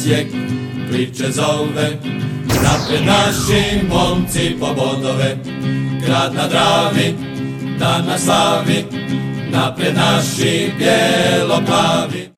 Osijek priče zove. Napred naši momci po bodove, grad na Dravi, dan na slavi. Napred naši bijelo-plavi. Osjekale!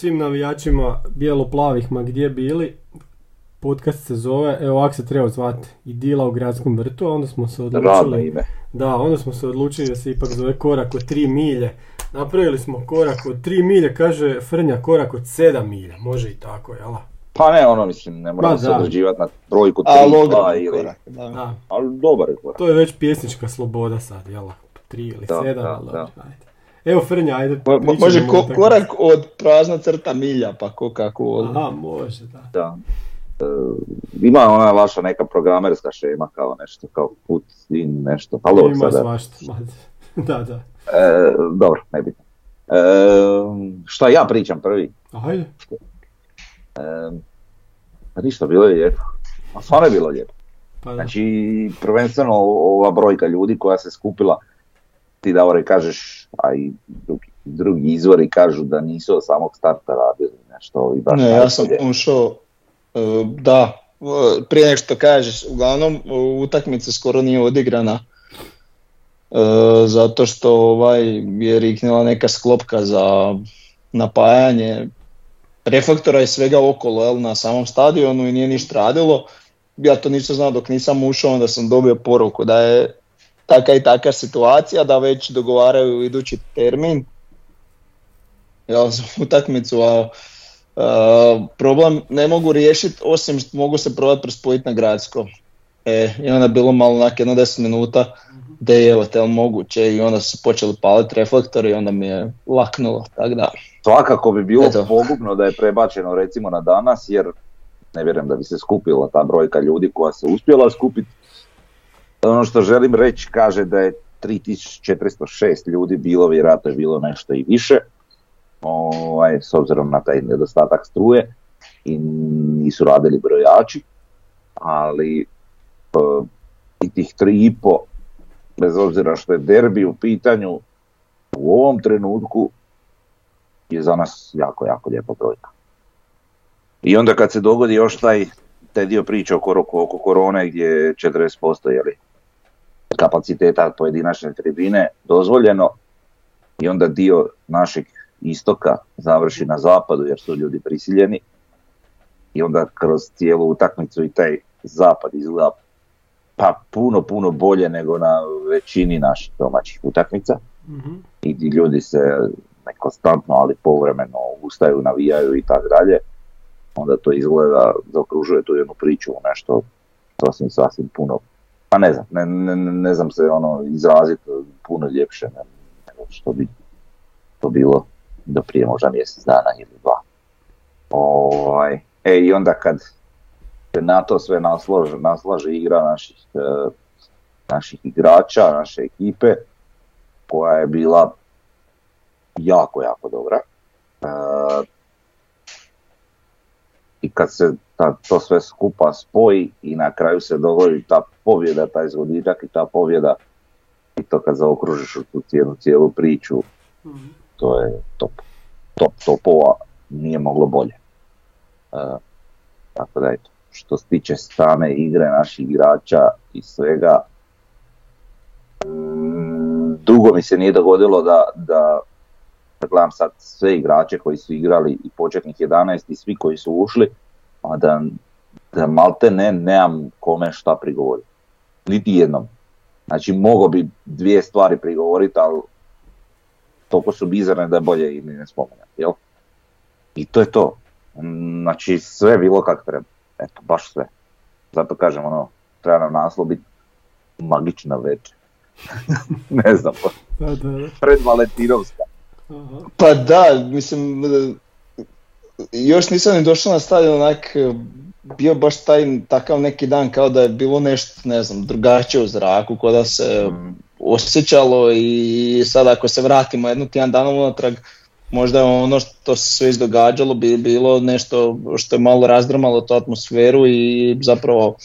Svim navijačima bijelo-plavih ma gdje bili. Podcast se zove, evo ovak se treba zvati, Idila u gradskom vrtu, a onda smo se odlučili... ime. Da, onda smo se odlučili da se ipak zove korak od 3 milje. Napravili smo korak od 3 milje, kaže Frnja korak od 7 milja, može i tako, jel? Pa ne, ono mislim, ne moramo se određivati na brojku 3, A 2 logran ili... korak, da. Da, Ali dobar je korak. to je već pjesnička sloboda sad, jel? 3 ili Da, 7, da, ali da. dobro, ajde. Evo Frnja, ajde. Mo- može ko- korak od prazna crta milja, pa ko kako voli. Aha, može, da. Da. E, ima ona vaša neka programerska šema kao nešto, kao put in nešto, pa dobro Ima sada. svašta, da, da. E, dobro, nebitno. E, šta ja pričam prvi? Ajde. E, pa ništa, bilo je lijepo. A stvarno je bilo lijepo. Pa da. Znači, prvenstveno ova brojka ljudi koja se skupila, ti Davore kažeš, a i drugi, drugi izvori kažu da nisu od samog starta radili nešto i baš Ne, ja sam ušao, e, da, e, prije nego što kažeš, uglavnom e, utakmica skoro nije odigrana, zato što ovaj je riknila neka sklopka za napajanje reflektora i svega okolo jel, na samom stadionu i nije ništa radilo. Ja to nisam znao dok nisam ušao, onda sam dobio poruku da je taka i taka situacija, da već dogovaraju idući termin jel, za utakmicu, a problem ne mogu riješiti osim što mogu se probati prespojiti na gradsko. E, I onda je bilo malo onak jedno 10 minuta da je evo te moguće i onda su se počeli paliti reflektori i onda mi je laknulo, tako da. Svakako bi bilo Eto. pogubno da je prebačeno recimo na danas jer ne vjerujem da bi se skupila ta brojka ljudi koja se uspjela skupiti. Ono što želim reći kaže da je 3406 ljudi bilo, vjerojatno je bilo nešto i više, ovaj, s obzirom na taj nedostatak struje i nisu radili brojači, ali e, i tih 3,5 bez obzira što je derbi u pitanju u ovom trenutku je za nas jako, jako lijepa brojka. I onda kad se dogodi još taj, taj dio priče oko, oko korone gdje je 40% je kapaciteta pojedinačne tribine dozvoljeno i onda dio našeg istoka završi na zapadu jer su ljudi prisiljeni i onda kroz cijelu utakmicu i taj zapad izgleda pa puno, puno bolje nego na većini naših domaćih utakmica Mhm. i ljudi se ne konstantno, ali povremeno ustaju, navijaju i tako dalje, onda to izgleda, zaokružuje tu jednu priču u nešto sasvim, sasvim puno, pa ne znam, ne, ne, ne- znam se ono izraziti puno ljepše ne- nego što bi to bilo do prije možda mjesec dana ili dva. Ovaj, e i onda kad na to sve naslaže, naslaže igra naših, e, naših igrača, naše ekipe, koja je bila jako, jako dobra. E, I kad se ta, to sve skupa spoji i na kraju se dogodi ta pobjeda, taj zgoditak i ta pobjeda i to kad zaokružiš u tu cijelu, cijelu priču, to je top. Top topova nije moglo bolje. E, tako da eto, što se tiče same igre naših igrača i svega, mm, dugo mi se nije dogodilo da, da gledam sad sve igrače koji su igrali i početnih 11 i svi koji su ušli, a da, da malte ne, nemam kome šta prigovoriti. Niti jednom. Znači, mogao bi dvije stvari prigovoriti, ali toliko su bizarne da je bolje i ne spomenuti, jel? I to je to. Znači, sve je bilo kako treba. Eto, baš sve. Zato kažem, ono, treba nam naslov biti magična večer. ne znam, pred Valentinovska. Aha. Pa da, mislim, još nisam ni došao na stadion, onak, bio baš taj takav neki dan kao da je bilo nešto, ne znam, drugačije u zraku, kao da se Mm. osjećalo i sad ako se vratimo jednu tjedan dana unatrag, možda je ono što se sve izdogađalo bi bilo nešto što je malo razdrmalo tu atmosferu i zapravo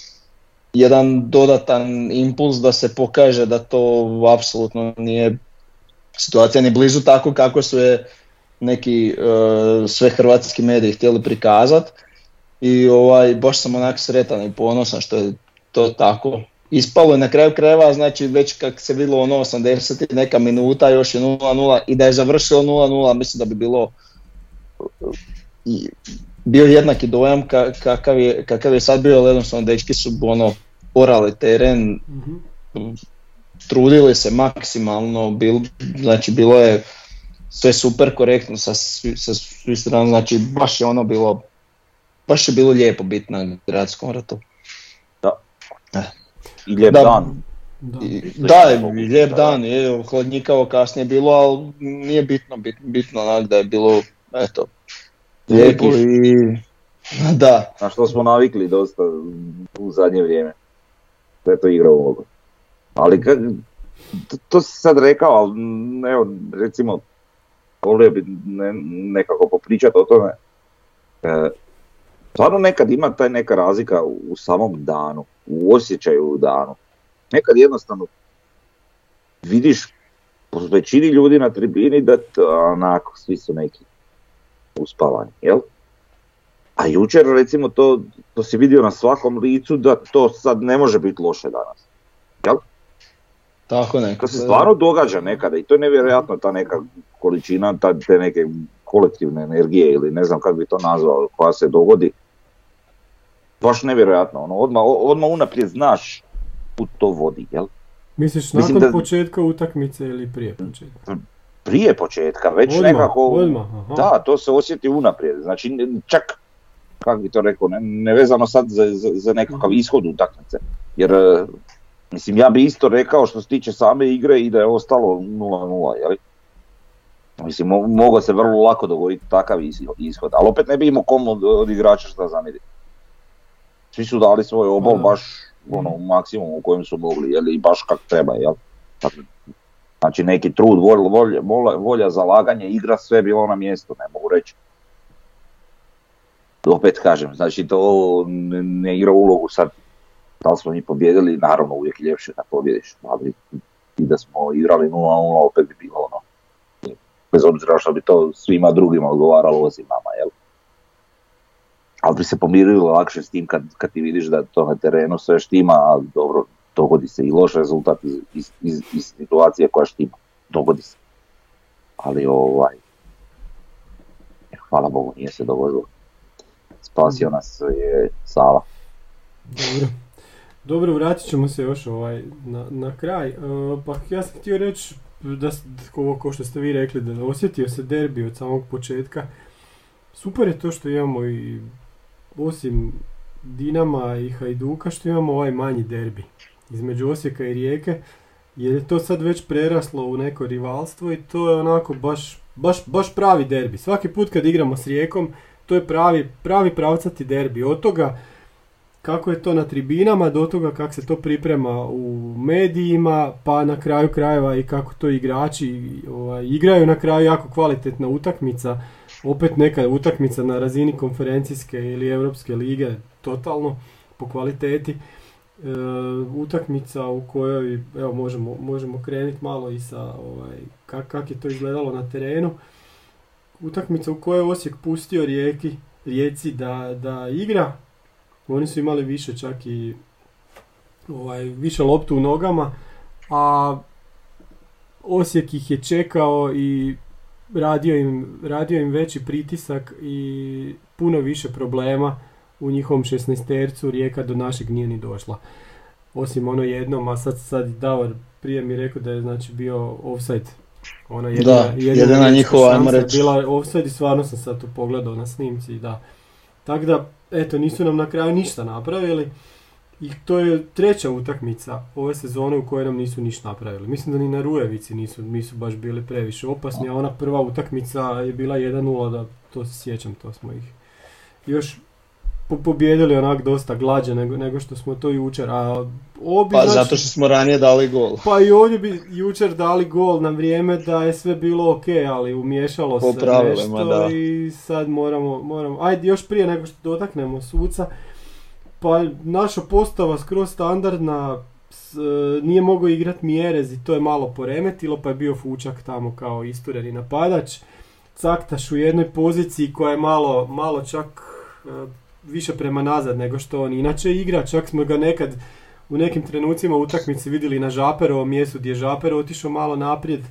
jedan dodatan impuls da se pokaže da to apsolutno nije situacija ni blizu tako kako su je neki e, sve hrvatski mediji htjeli prikazati i ovaj, baš sam onak sretan i ponosan što je to tako ispalo i na kraju krajeva, znači već kak se vidjelo ono 80 i neka minuta, još je 0-0 i da je završilo 0-0, mislim da bi bilo i bio jednaki dojam ka- kakav, je, kakav je sad bio, ali jednostavno dečki su ono orali teren, Mhm. Trudili se maksimalno, bil, znači bilo je sve super korektno sa, sa svih strana, znači baš je ono bilo, baš je bilo lijepo biti na gradskom ratu. I lijep Da. dan. Da. I, da, je lijep da. dan, je hladnjikavo kasnije bilo, ali nije bitno, bit, bitno onak da je bilo, eto, lijepo i, da, Na što smo navikli dosta u zadnje vrijeme. Sve to igra ulogu. Ali to, to si sad rekao, ali evo recimo volio bi ne, nekako popričati o tome. E, stvarno nekad ima taj neka razlika u, u samom danu, u osjećaju u danu. Nekad jednostavno vidiš po većini ljudi na tribini da t- onako svi su neki uspavani, jel? A jučer recimo to, to si vidio na svakom licu da to sad ne može biti loše danas. Jel? Tako To nekako. se stvarno događa nekada i to je nevjerojatno ta neka količina ta, te neke kolektivne energije ili ne znam kako bi to nazvao koja se dogodi. Baš nevjerojatno, ono, odmah, odmah unaprijed znaš kud to vodi, jel? Misliš Mislim nakon da- početka utakmice ili prije početka? Prije početka, već Odmah, nekako... odmah, aha. Da, to se osjeti unaprijed. Znači, čak, kako bi to rekao, ne, nevezano sad za, za, za nekakav ishod utakmice. Jer, e, mislim, ja bi isto rekao što se tiče same igre i da je ostalo 0-0, jeli? Mislim, mo- mogao se vrlo lako dogoditi takav is- ishod, ali opet ne bi imao komu od, od igrača šta zamjeriti. Svi su dali svoj obol Da. baš ono, u maksimum u kojem su mogli, jel, i baš kak treba, jel? Znači neki trud, vol- volja, volja, volja, zalaganje, igra, sve bilo na mjestu, ne mogu reći. Opet kažem, znači to ne, ne igra ulogu sad, da li smo mi pobjedili, naravno uvijek je ljepše da pobjediš, ali i da smo igrali 0-0 opet bi bilo ono, bez obzira što bi to svima drugima odgovaralo osim nama, jel? Ali bi se pomirili lakše s tim kad, kad ti vidiš da to na terenu sve štima, ali dobro, dogodi se i loš rezultat iz, iz, iz, iz situacije koja štima. Dogodi se. Ali ovaj, hvala Bogu nije se dogodilo. Spasio nas je Sava. Dobro. Dobro, vratit ćemo se još ovaj, na, na kraj. E, pa ja sam htio reći da, ko, ko što ste vi rekli, da osjetio se derbi od samog početka. Super je to što imamo i osim Dinama i Hajduka što imamo ovaj manji derbi između Osijeka i Rijeke jer je to sad već preraslo u neko rivalstvo i to je onako baš, baš, baš pravi derbi. Svaki put kad igramo s Rijekom to je pravi, pravi pravcati derbi. Od toga kako je to na tribinama, do toga kako se to priprema u medijima, pa na kraju krajeva i kako to igrači ovaj, igraju na kraju jako kvalitetna utakmica, opet neka utakmica na razini konferencijske ili europske lige, totalno po kvaliteti. utakmica u kojoj, evo možemo, možemo krenuti malo i sa ovaj, kak, kak je to izgledalo na terenu. Utakmica u kojoj je Osijek pustio rijeki, rijeci da, da igra. Oni su imali više čak i ovaj, više loptu u nogama, a Osijek ih je čekao i radio im, radio im veći pritisak i puno više problema u njihovom 16 Rijeka do našeg nije ni došla. Osim ono jednom, a sad, sad Davor prije mi rekao da je znači bio offside. Ona jedina, da, jedina, njihova, ajmo reći. Bila offside i stvarno sam sad to pogledao na snimci, da. Tako da, eto, nisu nam na kraju ništa napravili. I to je treća utakmica ove sezone u kojoj nam nisu ništa napravili. Mislim da ni na Rujevici nisu, nisu baš bili previše opasni, a ona prva utakmica je bila 1-0, da to se sjećam, to smo ih još po pobjedili onak dosta glađe nego, nego što smo to jučer. A pa znači, zato što smo ranije dali gol. Pa i ovdje bi jučer dali gol na vrijeme da je sve bilo ok, ali umješalo se nešto da. i sad moramo, moramo, ajde još prije nego što dotaknemo suca, pa naša postava skroz standardna, s, nije mogao igrati Mjerez i to je malo poremetilo, pa je bio Fučak tamo kao istureni napadač. Caktaš u jednoj poziciji koja je malo, malo čak e, više prema nazad nego što on inače igra, čak smo ga nekad u nekim trenucima utakmici vidjeli na Žaperovom mjestu gdje je Žaper otišao malo naprijed,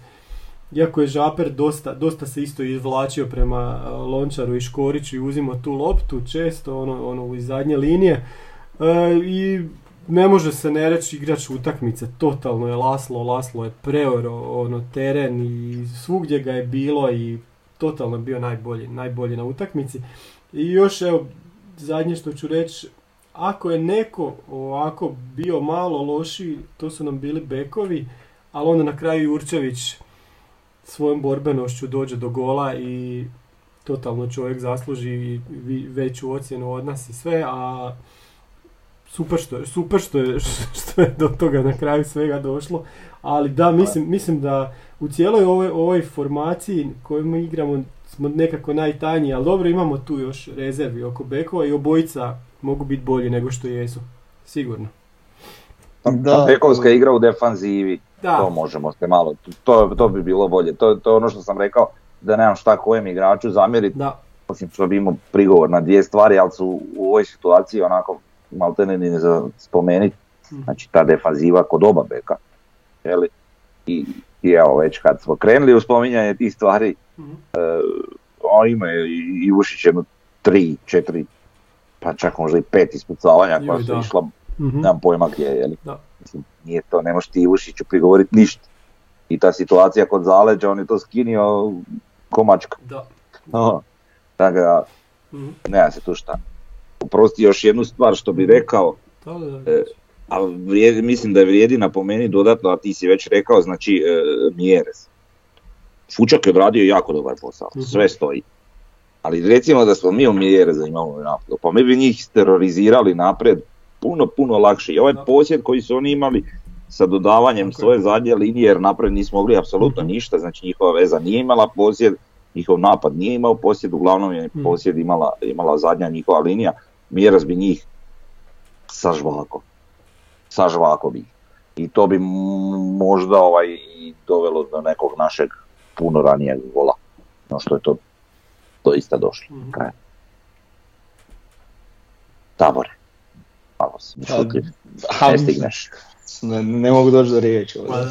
iako je Žaper dosta, dosta se isto izvlačio prema e, Lončaru i Škoriću i uzimo tu loptu često ono, ono iz zadnje linije e, i ne može se ne reći igrač utakmice, totalno je Laslo, Laslo je preoro ono, teren i svugdje ga je bilo i totalno je bio najbolji, najbolji na utakmici. I još evo, zadnje što ću reći, ako je neko ovako bio malo lošiji, to su nam bili bekovi, ali onda na kraju Jurčević svojom borbenošću dođe do gola i totalno čovjek zasluži veću ocjenu od nas i sve, a super što je, super što je, što je do toga na kraju svega došlo, ali da, mislim, mislim da u cijeloj ovoj, ovoj formaciji koju mi igramo smo nekako najtanji, ali dobro imamo tu još rezervi oko bekova i obojica mogu biti bolji nego što jesu, sigurno. Da. Bekovska igra u defanzivi, da. to možemo se malo, to, to bi bilo bolje, to, to je ono što sam rekao, da nemam šta kojem igraču zamjeriti, da. osim što bi imao prigovor na dvije stvari, ali su u ovoj situaciji onako maltene ni za spomenuti, mhm. znači ta defanziva kod oba beka, jeli? I, i evo već kad smo krenuli u spominjanje tih stvari, mm-hmm. on ima i Ušić jedno tri, četiri, pa čak možda i pet ispucavanja koja su išla, mm-hmm. nemam pojma gdje je, li? Da. Mislim, nije to, ne možeš ti Ušiću prigovoriti ništa. I ta situacija kod zaleđa, on je to skinio komačka. Da. No, tako da, mm-hmm. nema se tu šta. Oprosti još jednu stvar što bi rekao, da, da, da. E, ali vrijedi, mislim da je vrijedi napomeni dodatno, a ti si već rekao, znači e, Mjerez. Fučak je odradio jako dobar posao, mhm. sve stoji. Ali recimo da smo mi u Mjereza imamo napad, pa mi bi njih terorizirali napred puno, puno lakše. I ovaj posjed koji su oni imali sa dodavanjem svoje zadnje linije, jer napred nismo mogli apsolutno mhm. ništa, znači njihova veza nije imala posjed, njihov napad nije imao posjed, uglavnom je mhm. posjed imala, imala zadnja njihova linija, Mjeraz bi njih sa žvakom žvakom I to bi možda ovaj i dovelo do nekog našeg puno ranijeg gola. No što je to doista došlo. Mm-hmm. Kraj. Tabore. Malo si pa, Ne stigneš. Ne, ne mogu doći do riječi. Pa,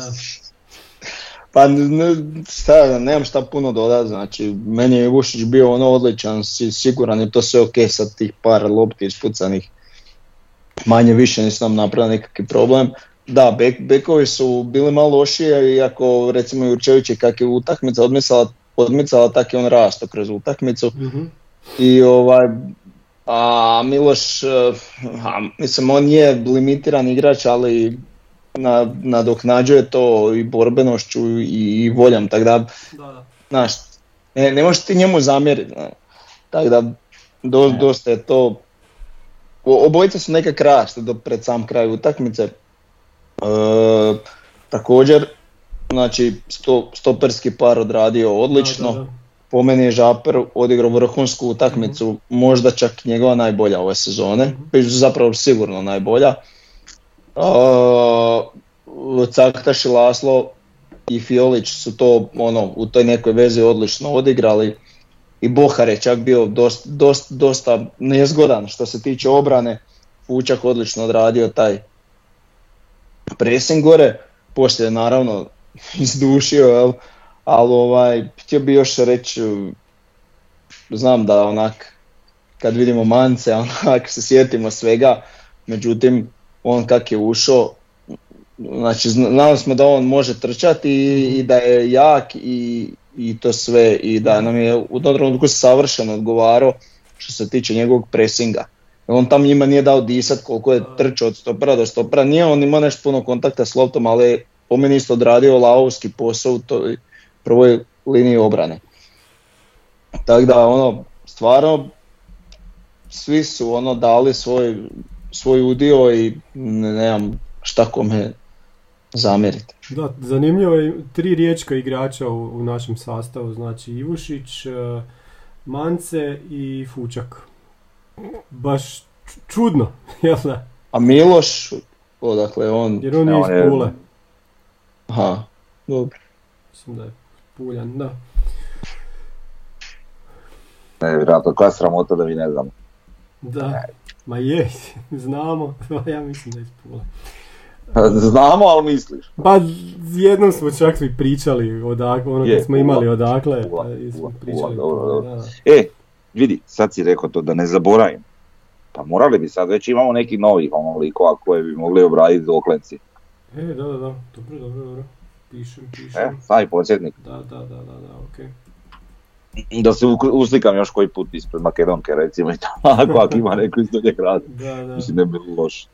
pa ne, šta, nemam šta puno dodati, znači meni je Vušić bio ono odličan, siguran je to sve ok sa tih par lopti ispucanih manje više nisam nam napravio nekakvi problem. Da, bek, bekovi su bili malo lošije, iako recimo Jurčević je kak je utakmica odmicala, odmicala tak je on rasto kroz utakmicu. mm I ovaj, a Miloš, a, mislim on je limitiran igrač, ali na, nadoknađuje to i borbenošću i, i voljom, tako da, da, znaš, ne, ne možeš ti njemu zamjeriti. Tako da, do, dosta je to Obojica su nekak raste do pred sam kraj utakmice. E, također, znači sto, stoperski par odradio odlično. Po meni je Žaper odigrao vrhunsku utakmicu, mhm. možda čak njegova najbolja ove sezone, mm zapravo sigurno najbolja. Uh, Caktaš i Laslo i Fiolić su to ono, u toj nekoj vezi odlično odigrali i Bohar je čak bio dosta, dosta, dosta nezgodan što se tiče obrane. Fučak odlično odradio taj pressing gore, poslije je naravno izdušio, jel? ali ovaj, htio bi još reći, znam da onak, kad vidimo Mance, onak se sjetimo svega, međutim, on kak je ušao, znači znali smo da on može trčati i, i da je jak i, i to sve i da nam je u tom trenutku savršeno odgovarao što se tiče njegovog presinga. On tam njima nije dao disat koliko je trčao od stopera do stopera, nije on imao nešto puno kontakta s loptom, ali po meni isto odradio lavovski posao u toj prvoj liniji obrane. Tako da ono, stvarno svi su ono dali svoj, svoj udio i nemam šta kome zamjeriti. Da, zanimljivo je tri riječka igrača u, u našem sastavu, znači Ivušić, e, Mance i Fučak. Baš čudno, jel da? A Miloš, odakle on... Jer on je iz Pule. Aha, dobro. Mislim da je Puljan, da. Ne, vjerojatno, koja sramota da vi ne znamo. Da, ma je, znamo, ja mislim da je iz Pule. Znamo, ali misliš. Pa jednom smo čak i pričali odakle, ono kad smo imali odakle. Ula, smo ula, pričali ula, dobro, dobro. da. E, vidi, sad si rekao to da ne zaboravim. Pa morali bi sad, već imamo neki novih ono likova koje bi mogli obraditi oklenci. E, da, da, da, dobro, dobro, dobro. Pišem, E, pišem. stavi podsjetnik. Da, da, da, da, da, okej. Da se uslikam još koji put ispred Makedonke recimo i tako, ako ima neko iz Donjeg grada. Da, da. Mislim ne bi bilo loše.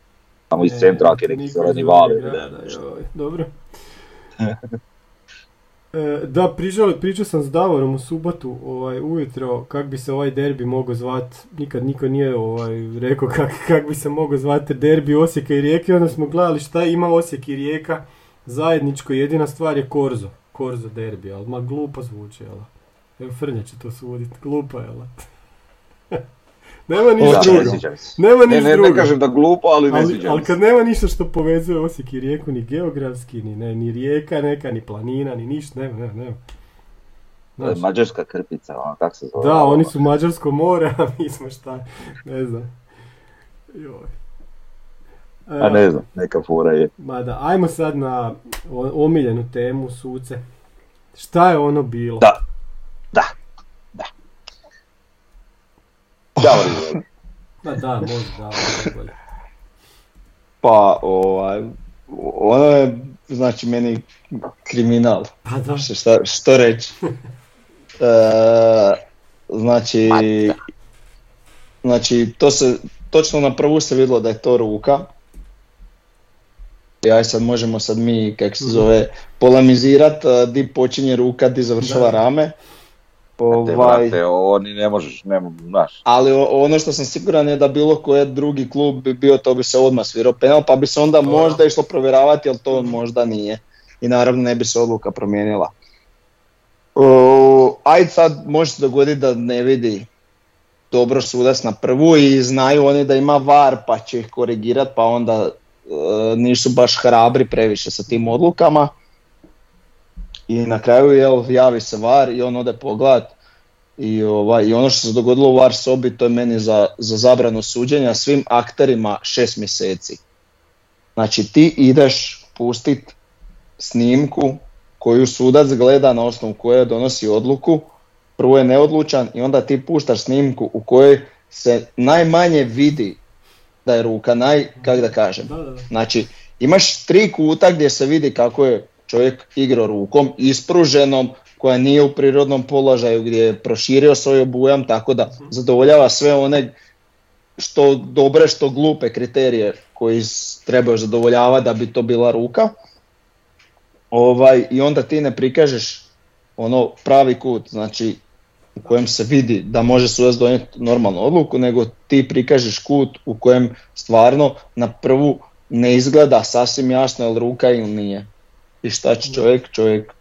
Tamo iz E, centra, ako je neki niko zeleni iz val Donjeg ili grada, ne, nešto. joj, Dobro. E, da, pričao, pričao sam s Davorom u subotu ovaj, ujutro kak bi se ovaj derbi mogao zvat, nikad niko nije ovaj, rekao kak, kak bi se mogao zvati derbi Osijeka i Rijeke, onda smo gledali šta ima Osijek i Rijeka, zajedničko jedina stvar je Korzo, Korzo derbi, ali ma glupo zvuči, jel? Evo Frnja će to sudit, glupo, jel? Nema ništa Da, drugo, ne nema Ne, ništa ne, drugo. ne kažem da glupo, ali ne Ali, sviđa ali kad nema ništa što povezuje Osijek i Rijeku, ni geografski, ni, ne, ni rijeka neka, ni planina, ni ništa, nema, nema, nema. To je Znaš, Mađarska krpica, ono, kak se zove? da, oni su Mađarsko more, a mi smo šta, ne znam. Joj. A ne znam, neka fora je. Ma da, ajmo sad na omiljenu temu suce. Šta je ono bilo? Da, da. Davor. Ma da, može da, bolje. Pa, ovaj, ono je, znači, meni kriminal. Pa da, Što, šta, što reći? E, znači, znači, to se, točno na prvu se vidjelo da je to ruka. I aj sad možemo sad mi, kak se zove, polemizirat di počinje ruka, di završava Da. rame. Te, Ovaj, brate, ovo ni ne možeš, ne, znaš. ali ono što sam siguran je da bilo koji drugi klub bi bio, to bi se odmah svirao penal, pa bi se onda možda išlo provjeravati, ali to možda nije. I naravno ne bi se odluka promijenila. O, ajde sad može se dogoditi da ne vidi dobro sudac na prvu i znaju oni da ima var pa će ih korigirati pa onda e, nisu baš hrabri previše sa tim odlukama. I na kraju jel, javi se var i on ode pogledat i, ovaj, I ono što se dogodilo u VAR sobi, to je meni za, za zabranu suđenja svim akterima šest mjeseci. Znači ti ideš pustit snimku koju sudac gleda na osnovu koje donosi odluku, prvo je neodlučan i onda ti puštaš snimku u kojoj se najmanje vidi da je ruka, naj, kak da kažem. Znači, imaš tri kuta gdje se vidi kako je čovjek igrao rukom, ispruženom, koja nije u prirodnom položaju, gdje je proširio svoj obujam, tako da zadovoljava sve one što dobre, što glupe kriterije koji trebaju zadovoljavati da bi to bila ruka. Ovaj, I onda ti ne prikažeš ono pravi kut, znači u kojem se vidi da može sudac donijeti normalnu odluku, nego ti prikažeš kut u kojem stvarno na prvu ne izgleda sasvim jasno je li ruka ili nije. I šta će čovjek? Čovjek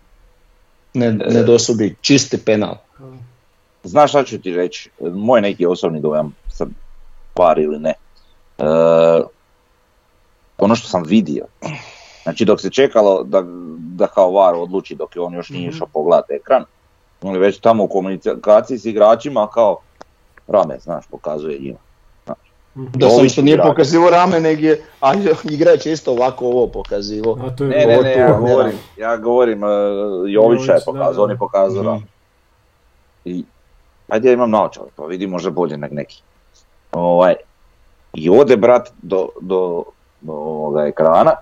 ne, ne dosudi čisti penal. Znaš šta ću ti reći, moj neki osobni dojam, sad par ili ne. E, ono što sam vidio. Znači dok se čekalo da, da kao VAR odluči dok je on još nije Mhm. išao pogledati ekran, on je već tamo u komunikaciji s igračima kao rame, znaš, pokazuje njima. Mhm. Da sam što nije pokazivo rame, nego je, a igrač je isto ovako ovo pokazivo. A to je Ne, ne, ne, ja govorim, ja govorim, uh, Jovića je pokazao, on je pokazao Mhm. rame. I, ajde ja imam naočale, pa vidi može bolje nek neki. Ovaj, I ode brat do, do, do ovoga ekrana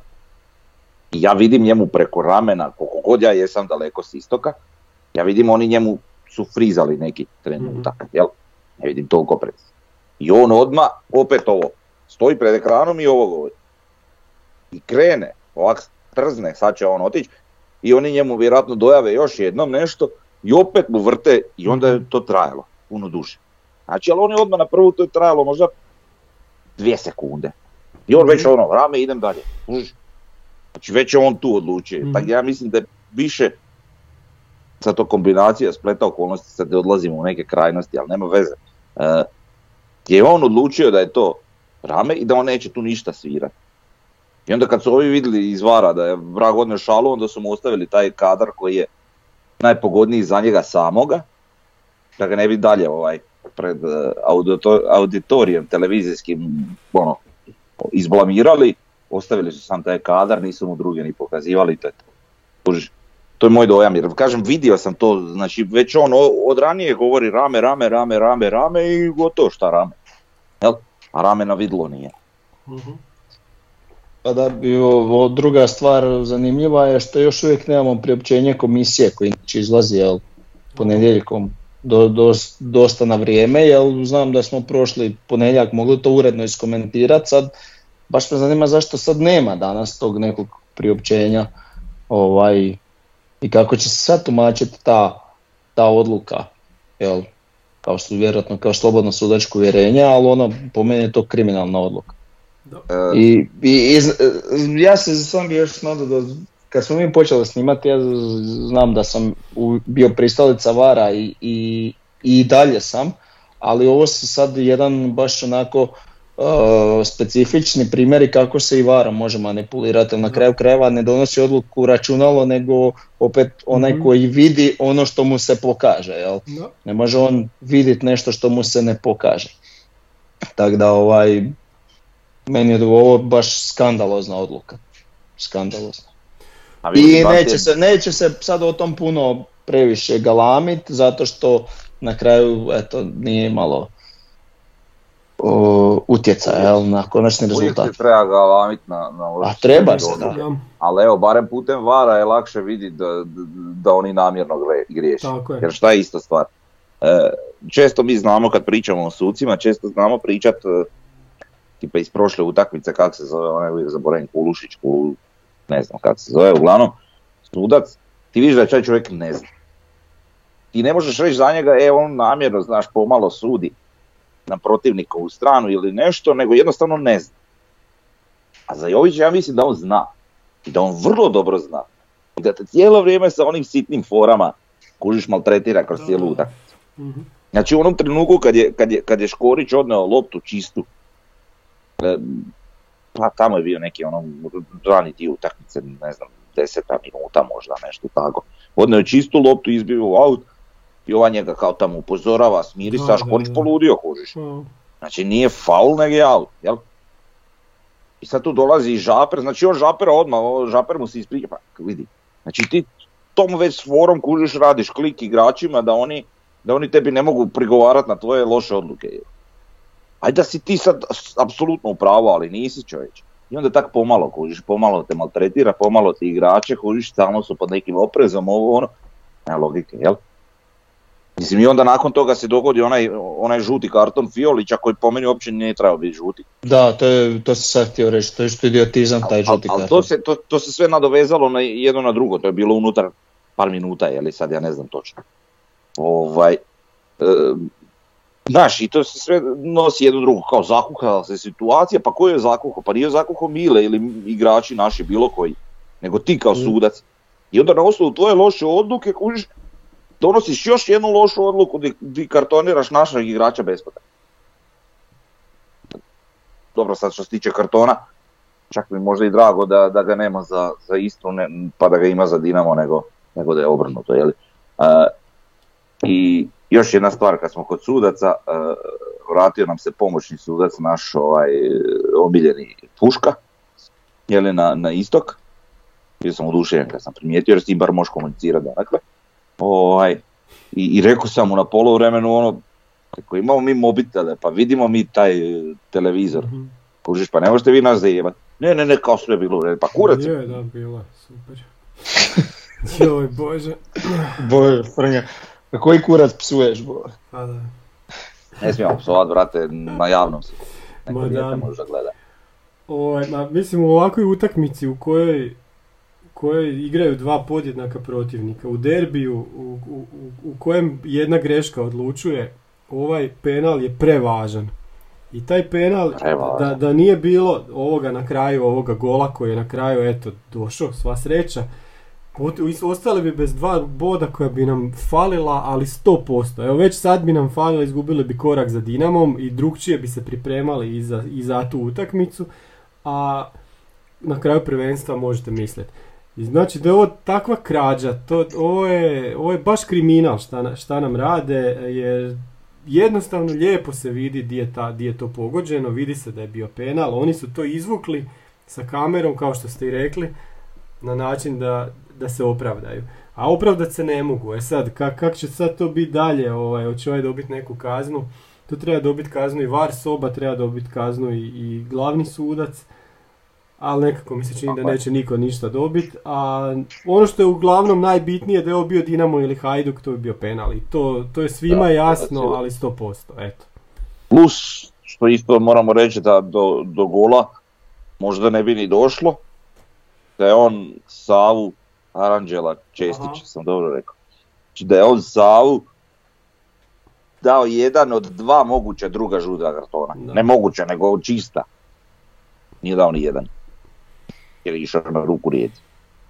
i ja vidim njemu preko ramena, koliko god ja jesam daleko s istoka, ja vidim oni njemu su frizali neki trenutak, jel? Ne vidim toliko precizno. I on odmah, opet ovo, stoji pred ekranom i ovo govori. I krene, ovak trzne, sad će on otići, i oni njemu vjerojatno dojave još jednom nešto i opet mu vrte i onda je to trajalo puno duže. Znači, ali on je odmah na prvu to je trajalo možda dvije sekunde. I on već ono, rame idem dalje. Znači već je on tu odlučio. Mhm. Tako ja mislim da je više sad to kombinacija spleta okolnosti, sad odlazimo u neke krajnosti, ali nema veze. E, je on odlučio da je to rame i da on neće tu ništa svirati. I onda kad su ovi vidjeli iz vara da je vrag odnio šalu, onda su mu ostavili taj kadar koji je najpogodniji za njega samoga, da ga ne bi dalje ovaj, pred eh, audito- auditorijem televizijskim ono, izblamirali, ostavili su sam taj kadar, nisu mu druge ni pokazivali, to je to. To je moj dojam, jer kažem, vidio sam to, znači već on od ranije govori rame, rame, rame, rame, rame i gotovo šta rame. Jel? A rame na vidlo nije. Mhm. Pa da bi ovo druga stvar zanimljiva je što još uvijek nemamo priopćenje komisije koji inače izlazi jel, ponedjeljkom do, dos- dosta na vrijeme, jer znam da smo prošli ponedjeljak mogli to uredno iskomentirati, sad baš me zanima zašto sad nema danas tog nekog priopćenja ovaj, i kako će se sad tumačiti ta, ta odluka, jel, kao što vjerojatno kao slobodno sudačko uvjerenje, ali ono po meni je to kriminalna odluka. E, I, i, iz- ja se sam bi još nadao da kad smo mi počeli snimati, ja znam da sam u- bio pristalica Vara i, i, i dalje sam, ali ovo su sad jedan baš onako uh, specifični primjeri kako se i Vara može manipulirati. Na kraju krajeva ne donosi odluku računalo, nego opet onaj Mhm. koji vidi ono što mu se pokaže. Jel? Ne može on vidjeti nešto što mu se ne pokaže. Tako da ovaj, meni je ovo baš skandalozna odluka. Skandalozna. I neće se, neće se sad o tom puno previše galamit, zato što na kraju eto, nije imalo o, utjecaja jel, na konačni Uvijek rezultat. se treba galamit na, na ovo A treba se događa. Da, Ali evo, barem putem vara je lakše vidjeti da, da, oni namjerno je. Jer šta je ista stvar? E, često mi znamo kad pričamo o sucima, često znamo pričat e, tipa iz prošle utakmice, kak se zove, onaj uvijek zaboravim, Kulušić, Kulu, ne znam kako se zove, uglavnom, sudac, ti vidiš da taj čovjek ne zna. Ti ne možeš reći za njega, e, on namjerno, znaš, pomalo sudi na protivnikovu stranu ili nešto, nego jednostavno ne zna. A za Jovića ja mislim da on zna. I da on vrlo dobro zna. I da te cijelo vrijeme sa onim sitnim forama kužiš maltretira kroz cijelu utakmicu. Mhm. Znači u onom trenutku kad je, kad je, kad je Škorić odneo loptu čistu, e, pa tamo je bio neki ono rani dio utakmice, ne znam, deseta minuta možda, nešto tako. Odneo je čistu loptu, izbio u aut i ova njega kao tamo upozorava, smiri se, a Škorić poludio, kužiš. Znači nije faul, nego je jel? I sad tu dolazi i Žaper, znači on Žapera odmah, Žaper mu se ispriča, pa vidi. Znači ti tom već s forom kužiš, radiš klik igračima da oni, da oni tebi ne mogu prigovarati na tvoje loše odluke. Ajde da si ti sad apsolutno u pravu, ali nisi čovječ. I onda tak pomalo kužiš, pomalo te maltretira, pomalo ti igrače kužiš, stalno su pod nekim oprezom, ovo ono. Nema logike, jel? Mislim i onda nakon toga se dogodi onaj, onaj žuti karton Fiolića koji po meni uopće nije trebao biti žuti. Da, to, je, to sam sad htio reći, to je što idiotizam taj žuti karton. to, se, to, to se sve nadovezalo na jedno na drugo, to je bilo unutar par minuta, je li sad ja ne znam točno. Ovaj, e, znaš, i to se sve nosi jedno drugo, kao zakuhala se situacija, pa ko je zakuhao? Pa nije zakuhao Mile ili igrači naši, bilo koji, nego ti kao Mm. sudac. I onda na osnovu tvoje loše odluke, kužiš, donosiš još jednu lošu odluku di, di kartoniraš našeg igrača besplatno. Dobro, sad što se tiče kartona, čak mi možda i drago da, da ga nema za, za Istru, ne, pa da ga ima za Dinamo, nego, nego da je obrnuto. Jeli? E, I još jedna stvar, kad smo kod sudaca, e, vratio nam se pomoćni sudac, naš ovaj, omiljeni Puška, jeli, na, na istok. Bio sam oduševljen kad sam primijetio, jer s tim bar možeš komunicirati dakle. Ovaj, i, I rekao sam mu na poluvremenu ono, kako imamo mi mobitele, pa vidimo mi taj e, televizor. Mhm. Kužiš, pa ne možete vi nas zajebati. Ne, ne, ne, kao sve bilo u. Pa kurac, Je, da, bila, super. Joj, bože. Bože, Frnja, koji kurac psuješ, bo? Pa da. ne smijemo psovat, brate, na javnom se. Neko Ma dijete gleda. Ovaj, ma, mislim u ovakvoj utakmici u kojoj, kojoj igraju dva podjednaka protivnika, u derbiju u, u, u- kojem jedna greška odlučuje, ovaj penal je prevažan. I taj penal, da, da nije bilo ovoga na kraju, ovoga gola koji je na kraju, eto, došao, sva sreća, ostali bi bez dva boda koja bi nam falila, ali 100%. Evo već sad bi nam falila, izgubili bi korak za Dinamom i drugčije bi se pripremali i za, i za tu utakmicu, a na kraju prvenstva možete misliti. I znači da je ovo takva krađa, to, ovo, je, ovo je baš kriminal šta, šta nam rade, jer jednostavno lijepo se vidi di je to pogođeno, vidi se da je bio penal, oni su to izvukli sa kamerom kao što ste i rekli, na način da, da se opravdaju. A opravdat se ne mogu. E sad, kak, kak će sad to biti dalje? Ovaj, hoće ovaj dobiti neku kaznu? Tu treba dobiti kaznu i var soba, treba dobiti kaznu i, i glavni sudac. Ali nekako mi se čini da neće niko ništa dobiti. A ono što je uglavnom najbitnije da je ovo bio Dinamo ili Hajduk, to je bio penal. I to, to je svima Da, jasno, sigurno. ali 100%. Eto. Plus, što isto moramo reći da do, do gola možda ne bi ni došlo, da je on Savu Aranđela Čestić, Aha. sam dobro rekao. Znači da je on Savu dao jedan od dva moguća druga žuta kartona. Da. Ne moguća, nego čista. Nije dao ni jedan. Jer je išao na ruku rijeci.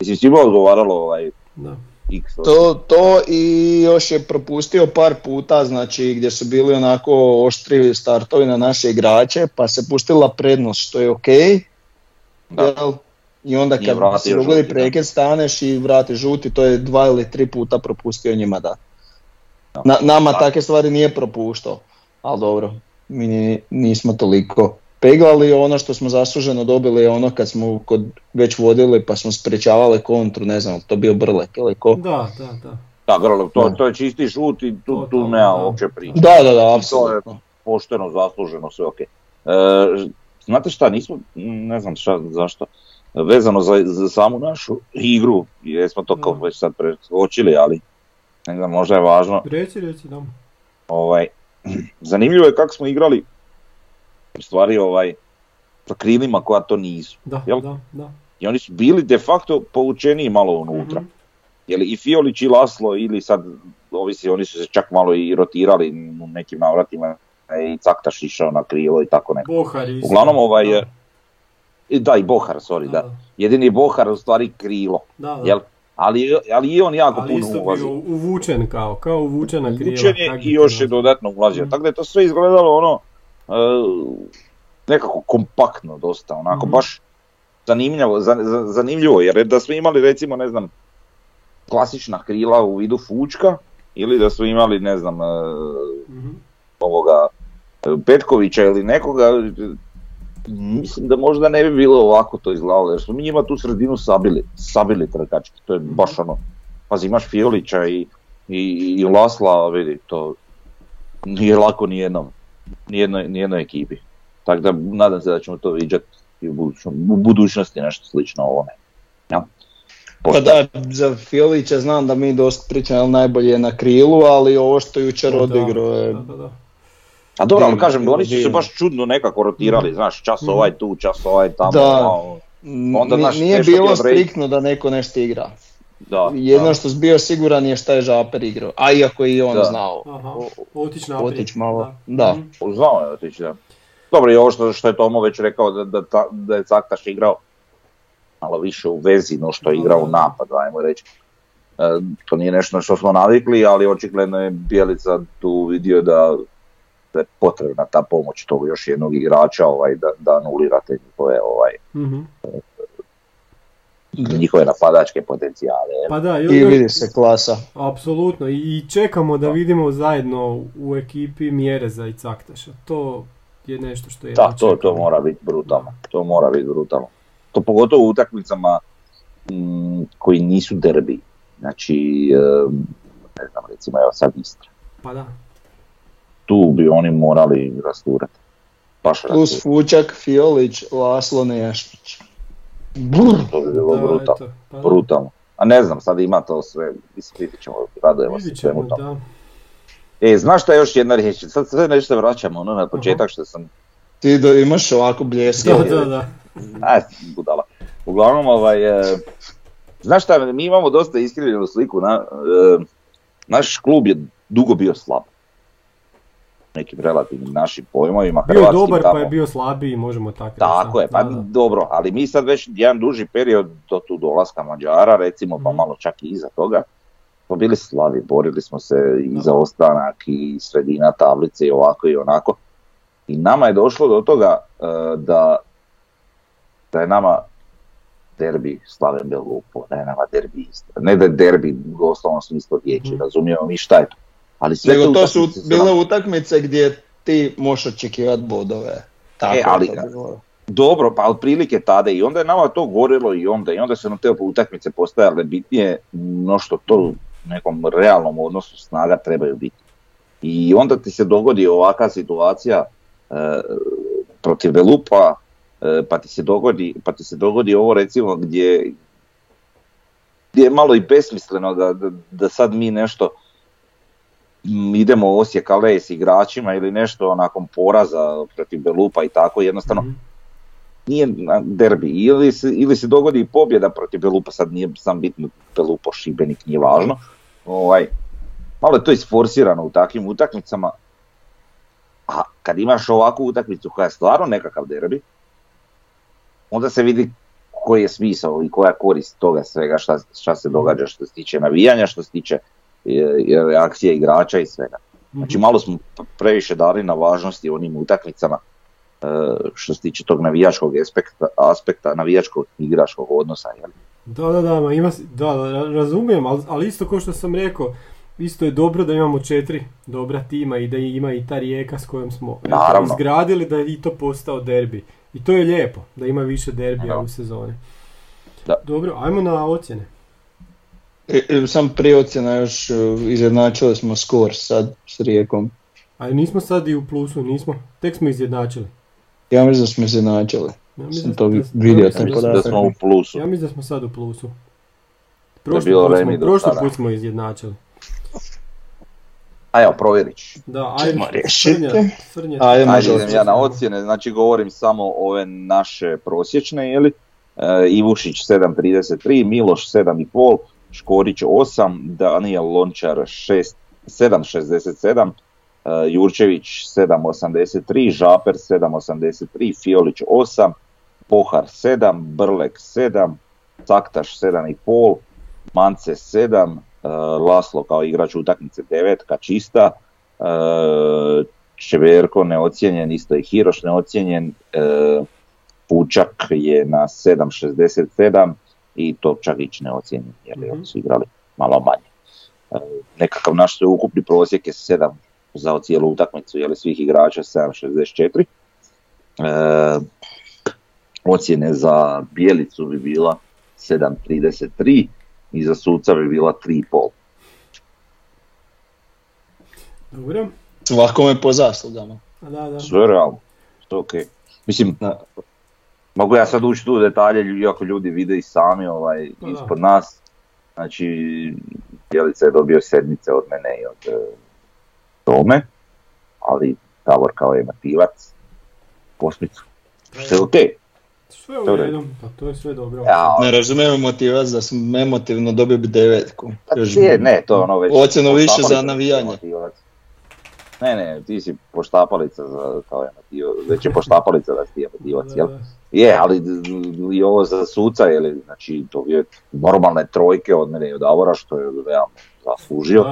Mislim, svima odgovaralo ovaj Da. X. To, to i još je propustio par puta, znači gdje su bili onako oštri startovi na naše igrače, pa se pustila prednost što je ok. Da. Jel? I onda kad se dogodi da. prekid staneš i vrati žuti, to je dva ili tri puta propustio njima da. Na, nama Da. takve stvari nije propuštao, ali dobro, mi ni- nismo toliko peglali, ono što smo zasluženo dobili je ono kad smo kod, već vodili pa smo sprečavali kontru, ne znam, to bio Brlek ili ko. Da, da, da. Da, Grlo, to, Da. to je čisti šut i tu, tu nema da. uopće priče. Da, da, da, apsolutno. pošteno, zasluženo, sve ok. E, znate šta, nismo, ne znam šta, zašto, vezano za, za samu našu igru, jesmo to kao već sad preskočili, ali ne znam, možda je važno, Reci, reci, da. ovaj, zanimljivo je kako smo igrali, u stvari, ovaj, sa krilima koja to nisu. Da, Jel? da, da. I oni su bili de facto povučeniji malo unutra. Mhm. Je li i Fiolić i Laslo ili sad, ovisi, oni su se čak malo i rotirali u nekim navratima, e, i Caktaš išao na krilo i tako neko. Bohar isto. Uglavnom, ovaj, da. I Da, i Bohar, sorry, da. Jedini Bohar u stvari krilo, Da, da. jel? Ali, ali i on jako Ali puno ulazi. bio uvučen kao, kao uvučena krila. Uvučen je i još je dodatno ulazio. Mhm. Tako da je to sve izgledalo ono, e, nekako kompaktno dosta, onako Mhm. baš zanimljivo, za- za- zanimljivo, jer da smo imali recimo, ne znam, klasična krila u vidu fučka, ili da smo imali, ne znam, e, Mhm. ovoga e, Petkovića ili nekoga, e, mislim da možda ne bi bilo ovako to izgledalo, jer smo mi njima tu sredinu sabili, sabili trkački, to je baš ono, pazi imaš Fiolića i, i, i Lasla, vidi, to nije lako nijednom, nijednoj, nijednoj ekipi. Tako da nadam se da ćemo to viđati i u, budućno- u budućnosti nešto slično ovome. Ja? Pa da, za Fiolića znam da mi dosta pričamo najbolje je na krilu, ali ovo što jučer Da, odigrao je... Da, da, da. A dobro, ali kažem, oni su se baš čudno nekako rotirali, znaš, čas Mhm. ovaj tu, čas ovaj tamo, Da. Onda, znaš, nije bilo striktno da neko nešto igra. Da, Jedno da. što sam bio siguran je šta je Žaper igrao, a iako je i on Da. znao. Aha, O- otić naprijed. otić malo, da. Mhm. Znao je otići, da. Dobro, i ovo što, što je Tomo već rekao da, da, da je Caktaš igrao malo više u vezi no što je igrao u napadu, ajmo reći. E, to nije nešto na što smo navikli, ali očigledno je Bijelica tu vidio da, da je potrebna ta pomoć tog još jednog igrača ovaj, da, da anulirate njihove, ovaj, Mhm. Njihove napadačke potencijale. Pa da, I još- vidi se klasa. Apsolutno, i čekamo da vidimo zajedno u ekipi mjere za Icaktaša. To je nešto što je... Da, to, to mora biti brutalno. To mora biti brutalno. To pogotovo u utakmicama mm, koji nisu derbi. Znači, ne znam, recimo evo sad Istra. Pa da. Tu bi oni morali rasturati. Baš Plus. Fučak, Fiolić, Laslo Nejašpić. Brr. To bi bilo Da, brutalno. eto, pa da. brutalno. A ne znam, sad ima to sve, mislim, vidit ćemo, radujemo se svemu da. E, znaš šta je još jedna riječ? Sad sve nešto se vraćamo ono na početak što sam, Ti do, imaš ovako bljeske. Da, da, da. aj, budala. Uglavnom, ovaj, e, znaš šta, mi imamo dosta iskrivljenu sliku, na, e, naš klub je dugo bio slab. Nekim relativnim našim pojmovima, Bio je dobar tamo. pa je bio slabiji, možemo tako. Tako je, pa Da, da. dobro, ali mi sad već jedan duži period do tu dolaska Mađara, recimo, pa Mhm. malo čak i iza toga, smo bili slavi, borili smo se i za ostanak i sredina tablice i ovako i onako. I nama je došlo do toga e, da, da je nama derbi Slaven Belupo, da je nama derbi. Ne da je derbi u doslovnom smislu riječi, Mhm. razumijemo mi šta je to. Ali sve Nego to su bile utakmice gdje ti možeš očekivati bodove. Tako E, ali- to. Dobro, pa otprilike tada i onda je nama to gorilo i onda i onda su nam te utakmice postajale bitnije no što to u nekom realnom odnosu snaga trebaju biti. I onda ti se dogodi ovakva situacija e, protiv Velupa, e, pa ti se dogodi, pa ti se dogodi ovo recimo gdje, gdje je malo i besmisleno da, da, da sad mi nešto idemo u Osijek ale s igračima ili nešto nakon poraza protiv Belupa i tako jednostavno Mhm. nije na derbi ili se, ili se dogodi i pobjeda protiv Belupa, sad nije sam bitno Belupo, Šibenik, nije važno. Ovaj, malo je to isforsirano u takvim utakmicama, a kad imaš ovakvu utakmicu koja je stvarno nekakav derbi, onda se vidi koji je smisao i koja je korist toga svega šta, šta se događa što se tiče navijanja, što se tiče reakcije igrača i svega. Znači Mhm. malo smo previše dali na važnosti onim utakmicama e, što se tiče tog navijačkog aspekta, aspekta navijačkog igračkog odnosa. Jel? Da, da, da, ma ima, da, da, ra- razumijem, ali, ali isto kao što sam rekao, isto je dobro da imamo četiri dobra tima i da ima i ta rijeka s kojom smo Naravno. izgradili da je i to postao derbi. I to je lijepo, da ima više derbija Naravno. u sezoni. Da. Dobro, ajmo na ocjene. I- i sam prije ocjena još uh, izjednačili smo skor sad s Rijekom. Ali nismo sad i u plusu, nismo, tek smo izjednačili. Ja mislim da smo izjednačili. Ja Sam mislim to da- vidio, ja taj mislim da- smo u plusu. Ja mislim da smo sad u plusu. Prošli, put, smo, prošli put smo izjednačili. A evo, provjerit ću. Da, ajde, Ćemo riješiti. Ajde, idem ja na ocjene, znači govorim samo ove naše prosječne, jeli? E, Ivušić 7.33, Miloš 7.5, Škorić 8, Daniel Lončar 6, 7.67, e, Jurčević 7.83, Žaper 7.83, Fiolić 8, Pohar 7, Brlek 7, Caktaš 7.5, Mance 7, e, Laslo kao igrač utakmice 9, čista, e, Čeverko neocijenjen, isto je Hiroš neocijenjen, Pučak je na 7.67 i Topčagić neocijenjen jer Mhm. oni su igrali malo manje. E, nekakav naš ukupni prosjek je 7 za cijelu utakmicu, je svih igrača 7.64. E, ocjene za Bijelicu bi bila 7.33 i za suca bi bila 3.5. Dobro, Svakome po zaslugama. da, da. Sve realno, sve ok. Mislim, Da. Mogu ja sad ući tu u detalje, iako ljudi vide i sami ovaj, Pa da. ispod nas. Znači, Bjelica je dobio sedmice od mene i od e, Tome, ali Davor kao emativac, osmicu. Što je ok. Sve u je redu, pa to je sve dobro. Ja, Ne razumijem motivac da sam emotivno dobio bi devetku. pa je, ne, to je ono već... Ocjenu više za navijanje. emativac. Ne, ne, ti si poštapalica za, kao emativac, već je poštapalica da si ti emativac, jel? Je, ali i ovo za suca, je znači, to je normalne trojke od mene i od Davora, što je realno zaslužio.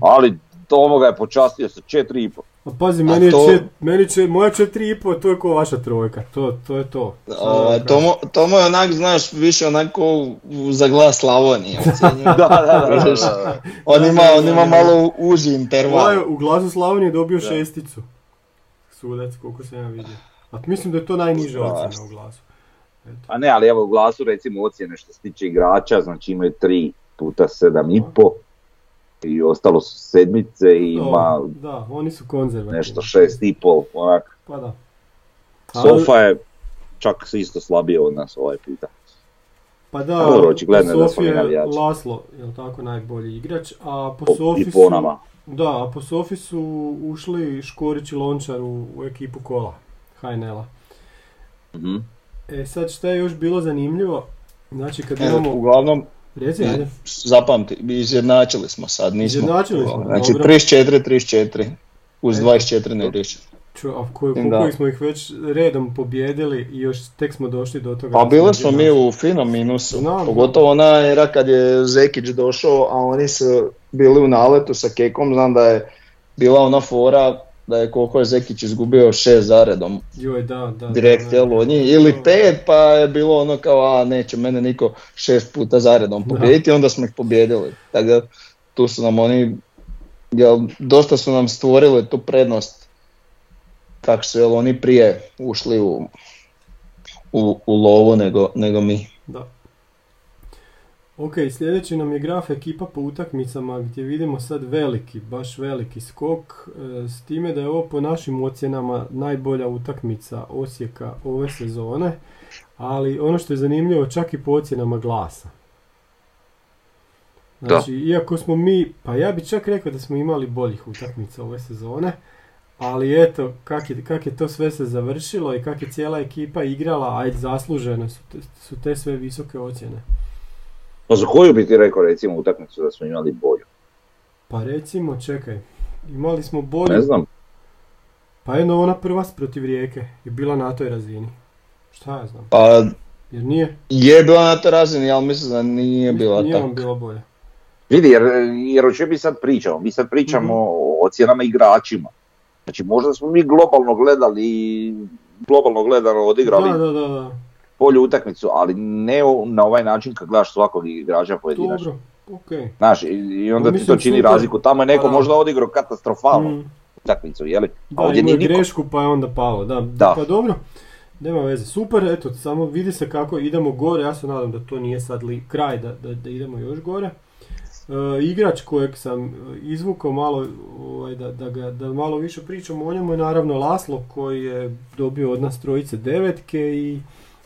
Ali Tomo ga je počastio sa 4,5. A pazi, A meni, je to- čet- meni će, moja 4,5, to je ko vaša trojka, to, to je to. Ovaj, Tomo, Tomo je onak, znaš, više onako za glas Slavonije. Da, da, da, da, da. On ima, on ima malo uži interval. Ovaj u glasu Slavonije dobio šesticu. Sudac, koliko sam ja vidio. A mislim da je to najniža Da. ocjena u glasu. Eto. A ne, ali evo u glasu recimo ocjene što se tiče igrača, znači imaju 3 puta 7,5 i ostalo su sedmice i ima Da, oni su konzervativni. nešto 6,5, onak. Pa da. Ali- Sofa je čak isto slabije od nas ovaj puta. Pa da, Dobro, Sofi je. Laslo, je tako, najbolji igrač, a po Po- Sofi I su... po nama. Da, a po Sofi su ušli Škorić i Lončar u, u ekipu kola, HNL-a. Mhm. E sad šta je još bilo zanimljivo, znači kad E, imamo... uglavnom, Reci, ajde. zapamti, izjednačili smo sad, nismo. Izjednačili smo, Znači dobro. 34, 34, uz Eto. 24 ne riješi. Ču, a koliko smo ih već redom pobjedili i još tek smo došli do toga. Pa bili smo mi u finom minusu, Znam, pogotovo ona era kad je Zekić došao, a oni su bili u naletu sa Kekom, znam da je bila ona fora da je koliko je Zekić izgubio šest zaredom Joj, da, da. direkt da, od njih, ili pet pa je bilo ono kao a neće mene niko šest puta zaredom pobijediti, onda smo ih pobijedili. Tako da tu su nam oni, jel, dosta su nam stvorili tu prednost kako su jel, oni prije ušli u, u, u lovu nego, nego mi. Da. Ok, sljedeći nam je graf ekipa po utakmicama gdje vidimo sad veliki, baš veliki skok, e, s time da je ovo po našim ocjenama najbolja utakmica Osijeka ove sezone, ali ono što je zanimljivo čak i po ocjenama glasa. Znači, iako smo mi, pa ja bi čak rekao da smo imali boljih utakmica ove sezone, ali eto, kak je, kak je to sve se završilo i kak je cijela ekipa igrala, ajde zaslužene su te, su te sve visoke ocjene. Pa za koju bi ti rekao recimo utakmicu da smo imali bolju? Pa recimo, čekaj, imali smo bolju, Ne znam. pa jedno ona prva protiv Rijeke je bila na toj razini. Šta ja znam, Pa jer nije, je bila na toj razini, ali mislim da nije bila nije tako. vam bila bolja. Vidi, jer, jer o čemu mi sad pričamo? Mi sad pričamo o ocjenama igračima. Znači možda smo mi globalno gledali globalno gledano odigrali Da, da, da, da, bolju utakmicu, ali ne na ovaj način kad gledaš svakog igrača pojedinačno. dobro, okej. Znaš, i, onda Pa ti to čini super. razliku. Tamo je neko Pa da. možda odigrao katastrofalnu Mm. utakmicu, jeli? Da, A ovdje nije grešku pa je onda palo, da. Da. Pa dobro, nema veze. Super, eto, samo vidi se kako idemo gore, ja se nadam da to nije sad li kraj, da, da, da idemo još gore. E, igrač kojeg sam e, izvukao malo, ovaj, da, da, ga, da malo više pričamo o njemu je naravno Laslo koji je dobio od nas trojice devetke i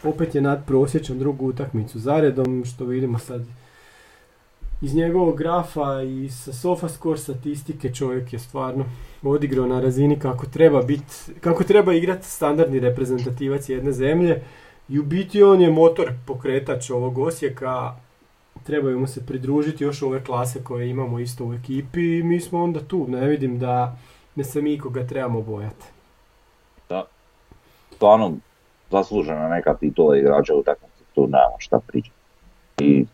opet je nadprosječan drugu utakmicu zaredom, što vidimo sad. Iz njegovog grafa i sa SofaScore statistike čovjek je stvarno odigrao na razini kako treba biti, kako treba igrati standardni reprezentativac jedne zemlje. I u biti on je motor pokretač ovog Osijeka, trebaju mu se pridružiti još ove klase koje imamo isto u ekipi i mi smo onda tu, ne vidim da ne se mi koga trebamo bojati. Stvarno zaslužena neka titula igrača utakmice, tu nemamo šta pričati. I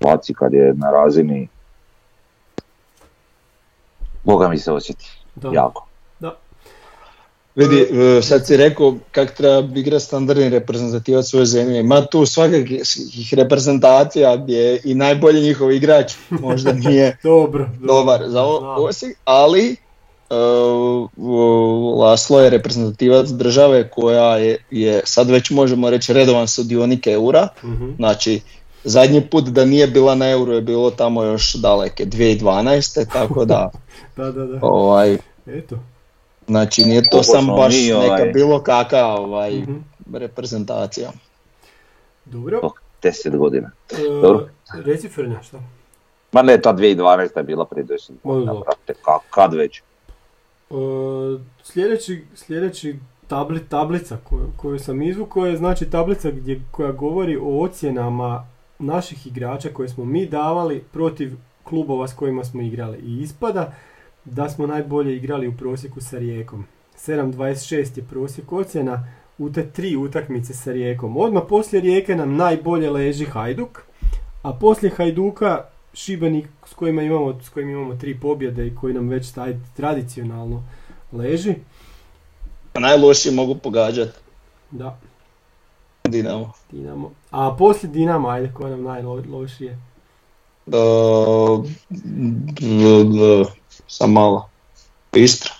Laci kad je na razini Boga mi se osjeti, Da. jako. Vidi, e, sad si rekao kak treba igrati standardni reprezentativac svoje zemlje. Ima tu svakakih reprezentacija gdje i najbolji njihov igrač možda nije Dobro, dobar za o- Znam. Osijek, ali u- Laslo je reprezentativac države koja je, je sad već možemo reći redovan sudionik eura. Mhm. Znači, zadnji put da nije bila na euro je bilo tamo još daleke 2012. tako da Da, da, da. ovaj, Eto. Znači nije to sam baš mi, ovaj- neka bilo kakva ovaj, Mhm. reprezentacija. Dobro. Oh, 10 godina. E, Dobro. reci Frnja, šta? Ma ne, ta 2012. je bila prije 10 Ma godina, brate, kad već? E, sljedeći, sljedeći tabli, tablica koju, koju sam izvukao je znači tablica gdje, koja govori o ocjenama naših igrača koje smo mi davali protiv klubova s kojima smo igrali. I ispada da smo najbolje igrali u prosjeku sa Rijekom. 7.26 je prosjek ocjena u te tri utakmice sa Rijekom. Odmah poslije Rijeke nam najbolje leži Hajduk, a poslije Hajduka Šibenik s kojima imamo, s kojim imamo tri pobjede i koji nam već taj tradicionalno leži. Pa najlošije mogu pogađati Da, Dinamo. Dinamo. A poslije Dinama, ajde, ko nam najlošije? Uh, sam malo. Istra.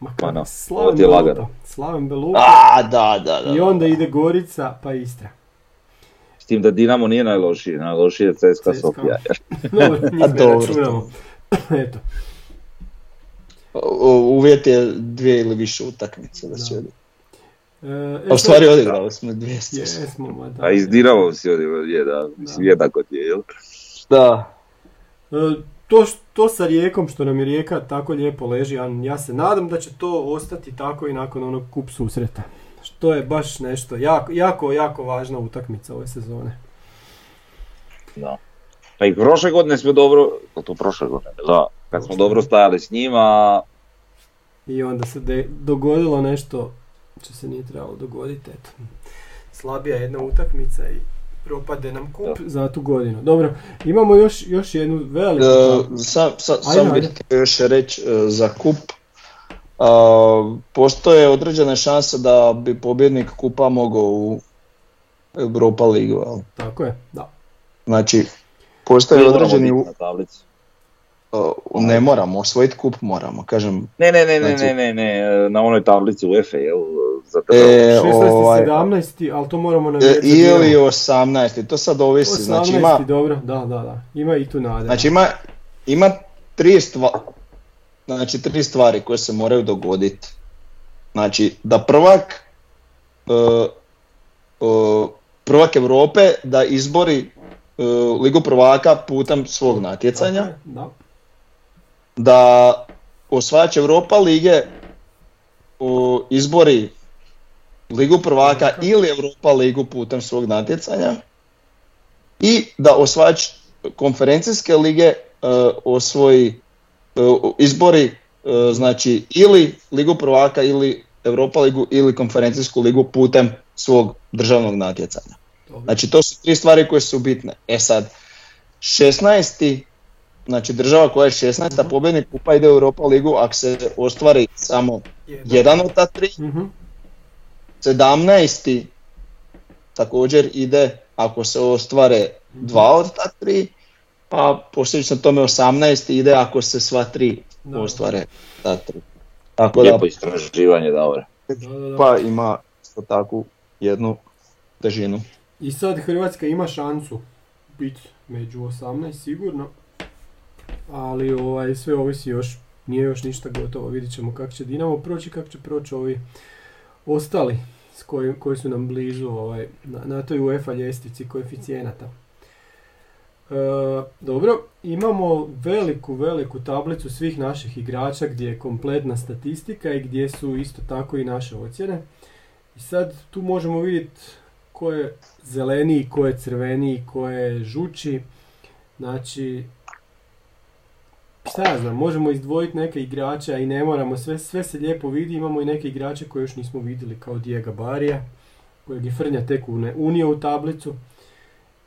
Ma no, kako, Slaven lagano. Slaven Belupa. A, da, da, da. I onda ide Gorica, pa Istra. S tim da Dinamo nije najlošiji, najlošiji je CSKA CSKA. Sofija. Dobro, njih ne dobro. računamo. Eto. Uvjet je dvije ili više utakmice da se odi. E, A u stvari odigrali smo dvije. Jesmo, da. A iz Dinamo si odigrao, je da, mislim jednako ti je, jel? Da. E, to, to sa rijekom, što nam je rijeka tako lijepo leži, ja, ja se nadam da će to ostati tako i nakon onog kup susreta. Što je baš nešto jako, jako, jako važna utakmica ove sezone. Da. Pa i prošle godine smo dobro, pa to prošle godine, da, kad smo dobro stajali s njima, I onda se de- dogodilo nešto što se nije trebalo dogoditi. Eto. Slabija jedna utakmica i propade nam kup za tu godinu. Dobro, imamo još, još jednu veliku... E, sam, sam, Ajde, sam ajde. bih htio još reći e, za kup. A, postoje određene šanse da bi pobjednik kupa mogao u Europa ligu. jel? Tako je, da. Znači, postoje moramo određeni... u- na e, ne moramo, osvojiti kup moramo. Kažem, Ne, ne, ne, ne, Znači- ne, ne, ne, na onoj tablici UEFA, jel, za e, 16. ovaj, 17. ali to moramo e, navijeti. ili 18. To sad ovisi. 18. Znači, ima, dobro, da, da, da. Ima i tu nade. Znači ima, ima tri, stva, znači, tri stvari koje se moraju dogoditi. Znači da prvak e, e, prvak Europe da izbori e, Ligu prvaka putem svog natjecanja, Da. da osvajač Europa lige izbori Ligu prvaka Tako. ili Europa ligu putem svog natjecanja i da osvajač konferencijske lige osvoji izbori e, znači ili Ligu prvaka ili Europa ligu ili konferencijsku ligu putem svog državnog natjecanja. Znači to su tri stvari koje su bitne. E sad, 16. Znači država koja je 16. Mhm. pobjednik kupa ide u Europa ligu ako se ostvari samo Jedan. jedan od ta tri. Mhm. 17. također ide ako se ostvare dva od ta tri. Pa posljedično tome 18. ide ako se sva tri Da. ostvare ta tri. Tako da Lijepo istraživanje, dobro. Da, da, da. pa ima isto takvu jednu težinu. I sad Hrvatska ima šansu biti među 18 sigurno, ali ovaj, sve ovisi još, nije još ništa gotovo, vidit ćemo kako će Dinamo proći, kako će proći ovi ostali s koji, koji su nam blizu ovaj, na, na toj UEFA ljestvici koeficijenata. E, dobro, imamo veliku, veliku tablicu svih naših igrača gdje je kompletna statistika i gdje su isto tako i naše ocjene. I sad tu možemo vidjeti ko je zeleniji, ko je crveniji, ko je žuči. Znači, šta ja znam, možemo izdvojiti neke igrače, a i ne moramo, sve, sve se lijepo vidi, imamo i neke igrače koje još nismo vidjeli, kao Dijega Barija, kojeg je Frnja tek unio u tablicu,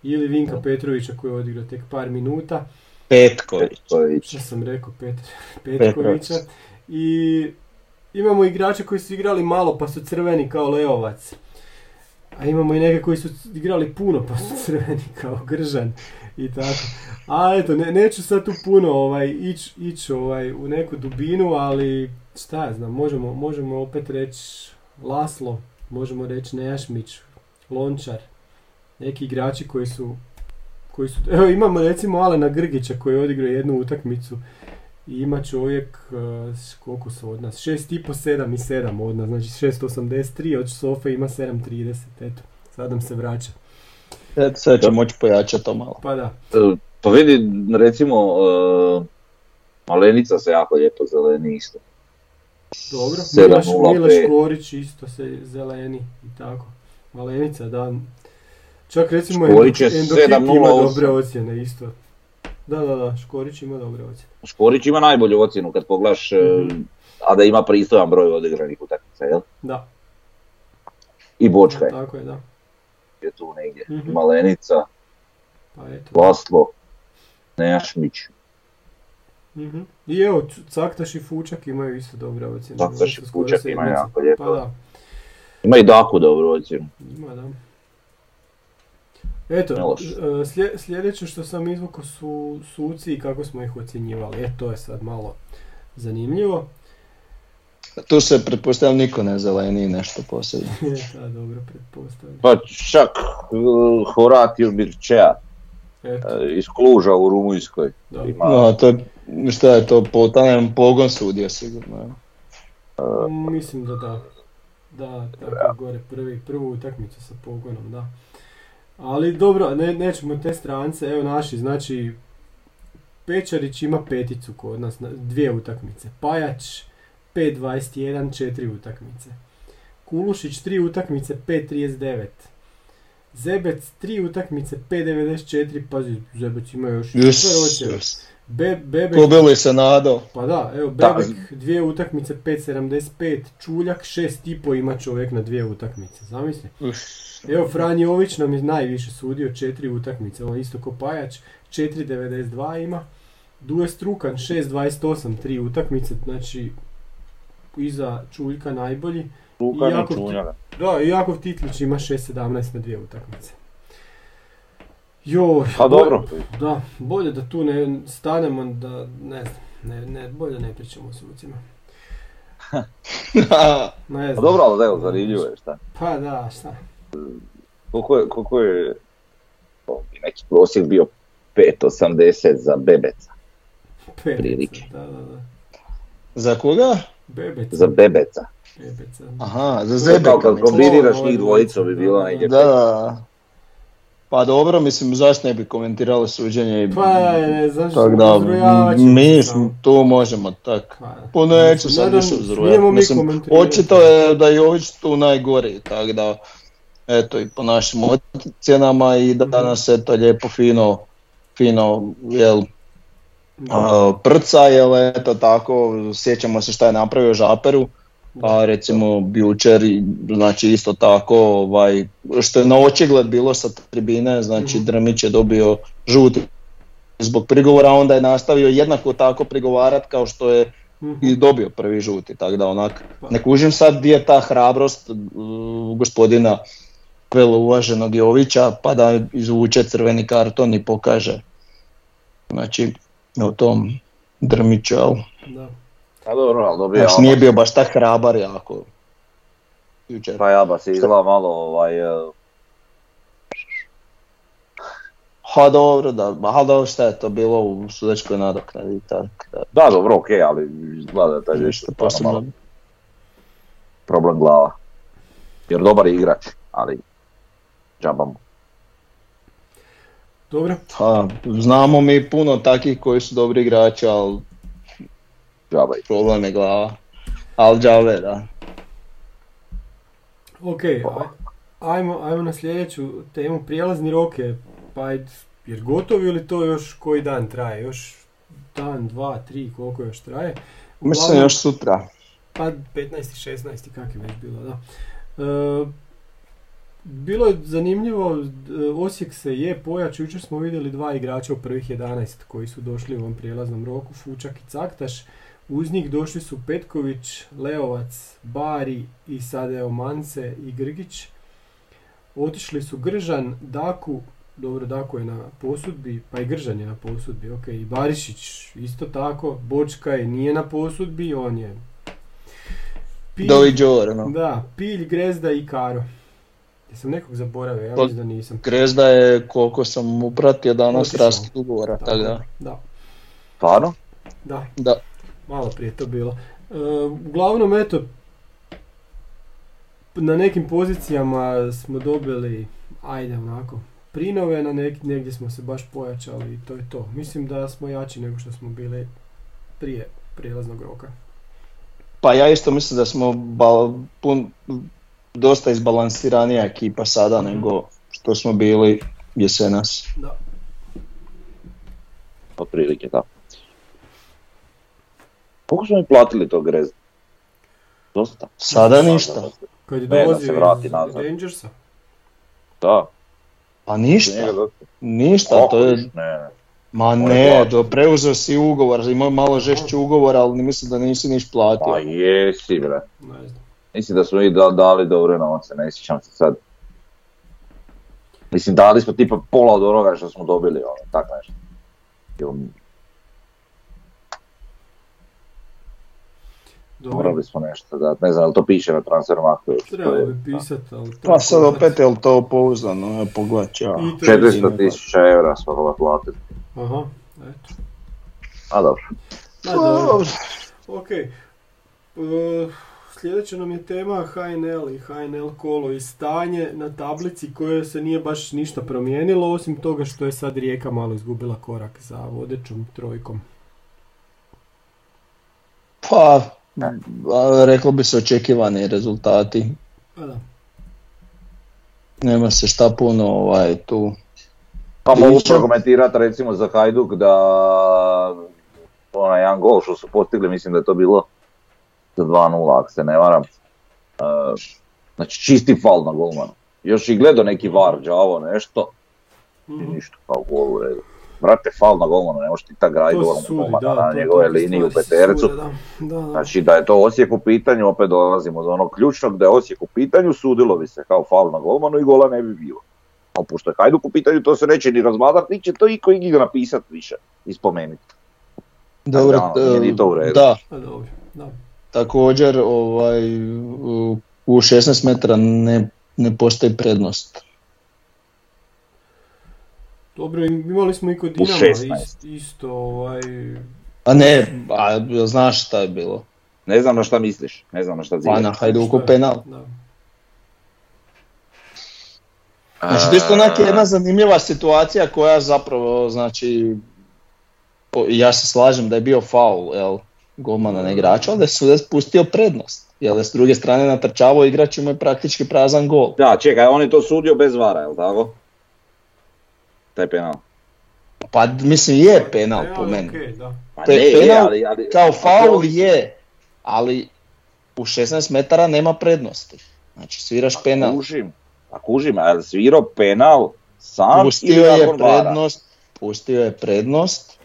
ili Vinka Petrovića koji je odigrao tek par minuta. Petković. Petković. Što sam rekao, Petr, Petkovića. I imamo igrače koji su igrali malo pa su crveni kao Leovac. A imamo i neke koji su igrali puno pa su crveni kao Gržan i tako. A eto, ne, neću sad tu puno ovaj, ići ić, ovaj, u neku dubinu, ali šta ja znam, možemo, možemo opet reći Laslo, možemo reći Nejašmić, Lončar, neki igrači koji su koji su, evo imamo recimo Alena Grgića koji je odigrao jednu utakmicu i ima čovjek, uh, s- koliko su od nas, 6,5, 7 i 7 od nas, znači 6,83, od Sofe ima 7,30, eto, sad nam se vraća. Eto, sad će moći pojačati to malo. Pa da, E, Pa vidi, recimo, e, Malenica se jako lijepo zeleni isto. dobro, 7,05. Milaš, Milaš Korić isto se zeleni i tako, Malenica, da, čak recimo Škorić je ima 7,08. dobre ocjene isto. Da, da, da, Škorić ima dobre ocjene. Škorić ima najbolju ocjenu kad pogledaš, e, Mhm. a da ima pristojan broj odigranih utakmica, jel? Da, I Bočka je, tako je, da. je tu negdje. Mhm. Malenica, Pa eto. Laslo. Nejašmić. Mhm. I evo, Caktaš i Fučak imaju isto dobre ocjene. Caktaš i Fučak imaju jako lijepo. Pa da, Ima i Daku dobru ocjenu. ima da. Eto, e, slje- sljedeće što sam izvukao su suci i kako smo ih ocjenjivali. E, to je sad malo zanimljivo. Tu se pretpostavljam niko ne zeleni nešto posebno. da, dobro, pretpostavljam. Pa čak uh, Horatio Eto, uh, iz Kluža u Rumunjskoj. da. Ima, No, to je, šta je to, potanem pogon sudio sigurno. je. Mislim da da. Da, tako gore, prvi, prvu utakmicu sa pogonom, da. Ali dobro, ne, nećemo te strance, evo naši, znači Pečarić ima peticu kod nas, na- dvije utakmice. Pajač 5.21, četiri utakmice. Kulušić tri utakmice, 5.39. Zebec tri utakmice, 5.94, pazi, Zebec ima još Jus, super. Be, Bebek Ko li se nadao? pa da, evo Da. Bebek dvije utakmice 5.75, Čuljak 6,5 ima čovjek na dvije utakmice, zamisli. Evo Franjović nam je najviše sudio, četiri utakmice, on isto ko Pajač, 4.92 ima. Duje Strukan 6.28, tri utakmice, znači iza Čuljka najbolji. Jako- i. Da, i Jakov Titlić ima 6.17 na dvije utakmice. Joj, Pa bolje- dobro, Da, bolje da tu ne stanemo, da ne znam, ne, ne, bolje ne pričamo o sucima. Ne pa znam. dobro, ali evo, zanimljivo je šta. Pa da, šta? Koliko je, koliko je neki prosjek bio 5.80 za Bebeca. Bebeca, Prilike. Da, da, da. Za koga? Bebeca. Za Bebeca. Bebeca. Aha, za Kao Zebeka. kad kombiniraš njih dvojicu bi bilo da, negdje. Da, da. Pa dobro, mislim, zašto ne bi komentirali suđenje i... Pa ne, znaš, Tak da, mi se samo. tu možemo tak. Pa, Pa neću sad više uzrujati. Mislim, očito je da je Jović tu najgori, tako da, eto, i po našim ocjenama i da danas eto lijepo fino, fino, jel, a, prca, jel, eto tako, sjećamo se šta je napravio Žaperu, pa recimo jučer, i, znači isto tako, ovaj, što je na očigled bilo sa tribine, znači Mhm. Drmić je dobio žuti zbog prigovora, onda je nastavio jednako tako prigovarat kao što je Mhm. i dobio prvi žuti, tako da onak, Pa. ne kužim sad gdje je ta hrabrost uh, gospodina velo uvaženog Jovića, pa da izvuče crveni karton i pokaže, znači, o tom Drmiću? Da. Pa dobro, ali dobija Znači nije bio baš tak hrabar jako. Jučer. Pa jaba se izgleda malo ovaj... eh, Ha dobro, da, ali dobro šta je to bilo u sudačkoj nadoknadi, tako da, Da, dobro, okej, ali izgleda da je nešto posebno problem glava. Jer dobar je igrač, ali džaba mu. Dobro, Ha, znamo mi puno takih koji su dobri igrači, ali Džaba je. problem je glava. Al džave, da. ok, aj- ajmo, ajmo na sljedeću temu, prijelazni rok je, pa jer gotovi ili to još koji dan traje, još dan, dva, tri, koliko još traje? Mislim Uglavnom- još sutra. Pa 15. 16. kak je već bilo, da. E, bilo je zanimljivo, e, Osijek se je pojač, jučer smo vidjeli dva igrača u prvih 11 koji su došli u ovom prijelaznom roku, Fučak i Caktaš. Uz njih došli su Petković, Leovac, Bari i sad evo Mance i Grgić. Otišli su Gržan, Daku, dobro Daku je na posudbi, pa i Gržan je na posudbi, ok, i Barišić isto tako, Bočka je nije na posudbi, on je Pilj- Doviđor, no. Da, Pilj, Grezda i Karo. Jesam nekog zaboravio, ja Pa- mislim da nisam. Grezda je, koliko sam upratio danas, raskid ugovora, tako da. Da, Stvarno? da, Da. Malo prije to bilo. E, uglavnom, eto, na nekim pozicijama smo dobili, ajde onako, prinove, na nek, negdje smo se baš pojačali i to je to. Mislim da smo jači nego što smo bili prije prijelaznog roka. Pa ja isto mislim da smo bal- pun, dosta izbalansiranija ekipa sada Mhm. nego što smo bili jesenas. Da. Otprilike, da. Koliko smo mi platili to grezda? Dosta. Sada ništa. Kad je dolazio se vrati iz nazad. Rangersa. Da. Pa ništa, ništa, to je. Ma ne, do, preuzeo si ugovor, imao malo žešći ugovor, ali mislim da nisi niš platio. Pa jesi bre. Ne znam. Mislim da smo i da, dali dobre novce, ne sjećam se sad. Mislim dali smo tipa pola od onoga što smo dobili, ono, tak nešto. Ili Dobro, morali smo nešto dati, ne znam, jel to piše na transfermarktu još? trebalo bi pisat, ali... Pa sad opet je li to pouzdano, ja pogledat ću ja. I to je- 400 tisuća eura smo ga platili. Aha, eto. A dobro. Ma dobro. Ok. E, sljedeća nam je tema HNL i HNL kolo i stanje na tablici koje se nije baš ništa promijenilo, osim toga što je sad Rijeka malo izgubila korak za vodećom trojkom. Pa, a, reklo bi se očekivani rezultati. Pa da. Nema se šta puno ovaj, tu. Pa mogu prokomentirati recimo za Hajduk da onaj jedan gol što su postigli, mislim da je to bilo za 2-0 ako se ne varam. E, znači čisti fal na golmanu. Još i gledao neki var, đavo nešto i Mhm. ništa kao gol u redu. Brate, fal na golmanu, ne možeš ti tak graditi To gol se na sudi, golmana da, na to- njegove liniji u petercu. Da, da, da. Znači da je to Osijek u pitanju, opet dolazimo do onog ključnog da je Osijek u pitanju, sudilo bi se kao faul na golmanu i gola ne bi bilo. Ali pošto je Hajduk u pitanju, to se neće ni razmadat, niti će to iko igdje napisat više i spomenuti. Dobro, ni to u redu. da, Pa dobro, da. također ovaj, u- u 16 metara ne, ne postoji prednost. Dobro, imali smo i kod Dinama 16. ist- isto, ovaj, A ne, a jel znaš šta je bilo? Ne znam na šta misliš, ne znam na šta Pa zivaš. na Hajduku penal. da. Znači, to je isto onak jedna zanimljiva situacija koja zapravo, znači, ja se slažem da je bio faul, jel, golmana na igrača, ali da je sudac pustio prednost. Jer je s druge strane natrčavao igrač i mu je praktički prazan gol. Da, čekaj, on je to sudio bez vara, jel tako? Taj penal. Pa mislim je penal po Penal je meni. okej, da. Pa Pe- ne, je, penal ali, ali, Kao ali- faul je, ali u 16 metara nema prednosti. Znači sviraš penal. Kužim, a kužim, a je li svirao penal sam Pustio je prednost, pustio je prednost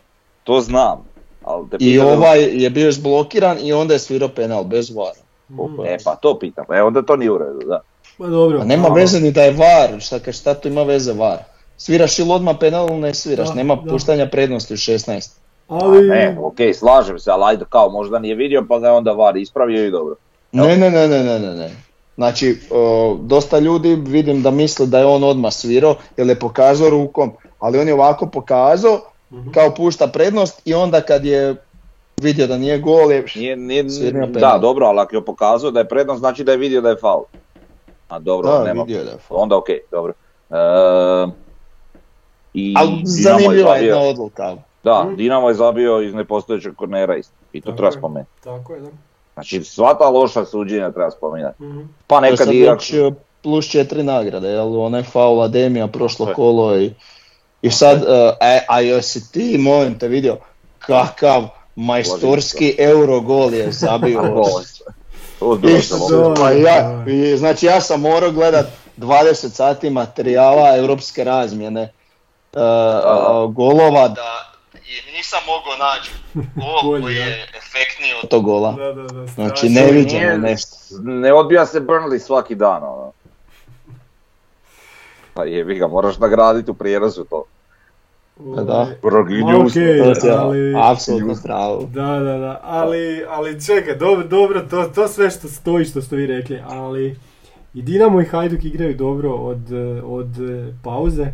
To znam. Ali te i ovaj je bio izblokiran i onda je svirao penal bez vara. Mhm. E pa to pitam, e onda to nije u redu, da. Pa dobro. Pa nema veze ni da je var, šta, ka- šta tu ima veze var? Sviraš ili odmah penal ili ne sviraš, Da, nema da. puštanja prednosti u 16. Ali, Ne, okej, slažem se, ali ajde kao možda nije vidio pa ga je onda var ispravio i dobro. Ne, ne, ne, ne, ne, ne, ne. Znači, o, dosta ljudi vidim da misle da je on odmah svirao jer je pokazao rukom, ali on je ovako pokazao Mhm. kao pušta prednost i onda kad je vidio da nije gol je... Nije, nije, da, dobro, ali ako je pokazao da je prednost, znači da je vidio da je faul. A dobro, Da, nema. vidio da je faul. Onda okej, dobro. E, i Ali je zanimljiva je zabio- jedna odluka. Da, Mhm. Dinamo je zabio iz nepostojećeg kornera isto. I to Tako treba je. spomenuti. Tako je, da. Znači sva ta loša suđenja treba spominjati. Mhm. Pa je nekad i već e, plus četiri nagrade, jel? Onaj faul Ademija prošlo je. kolo i... I sad, e, a, a jesi ti, molim te, vidio kakav majstorski eurogol je zabio. Je pa ja, i, znači ja sam morao gledat 20 sati materijala europske razmjene a, golova da i nisam mogao naći gol koji da. je efektniji od tog gola. Da, da, da. Znači neviđeno Nije- nešto. Ne odbija se Burnley svaki dan, ono. Pa jebi ga, moraš nagraditi u prijerezu to. Pa da. To ti je ali- apsolutno pravo. Da, da, da, ali, ali čekaj, dobro, dobro to, to sve što stoji što ste vi rekli, ali i Dinamo i Hajduk igraju dobro od, od pauze.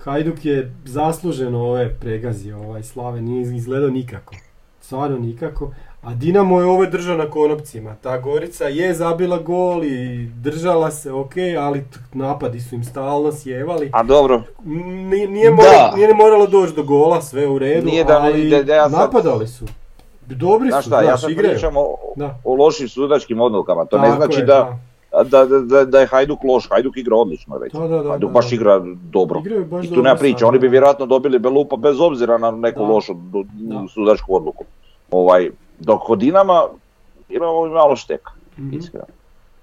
Hajduk je zasluženo ove pregazio, ovaj Slave nije izgledao nikako, stvarno nikako, a Dinamo je ovo držao na konopcima, ta Gorica je zabila gol i držala se, ok, ali napadi su im stalno sjevali, A dobro, Nije, nije, moralo, nije moralo doći do gola, sve u redu, Nije da- ali da- da ja sad- napadali su. Dobri znaš su, šta, ja znaš, sad igraju. pričam o, Da. o lošim sudačkim odlukama. To ne Tako znači je, da, da, da, da, je Hajduk loš, Hajduk igra odlično recimo. Da, da, da, Hajduk baš da. igra dobro. Baš I tu nema priče, sad, oni bi vjerojatno dobili Belupa bez obzira na neku Da. lošu sudačku odluku. Ovaj, dok kod Dinama imamo malo šteka, Mhm. iskreno.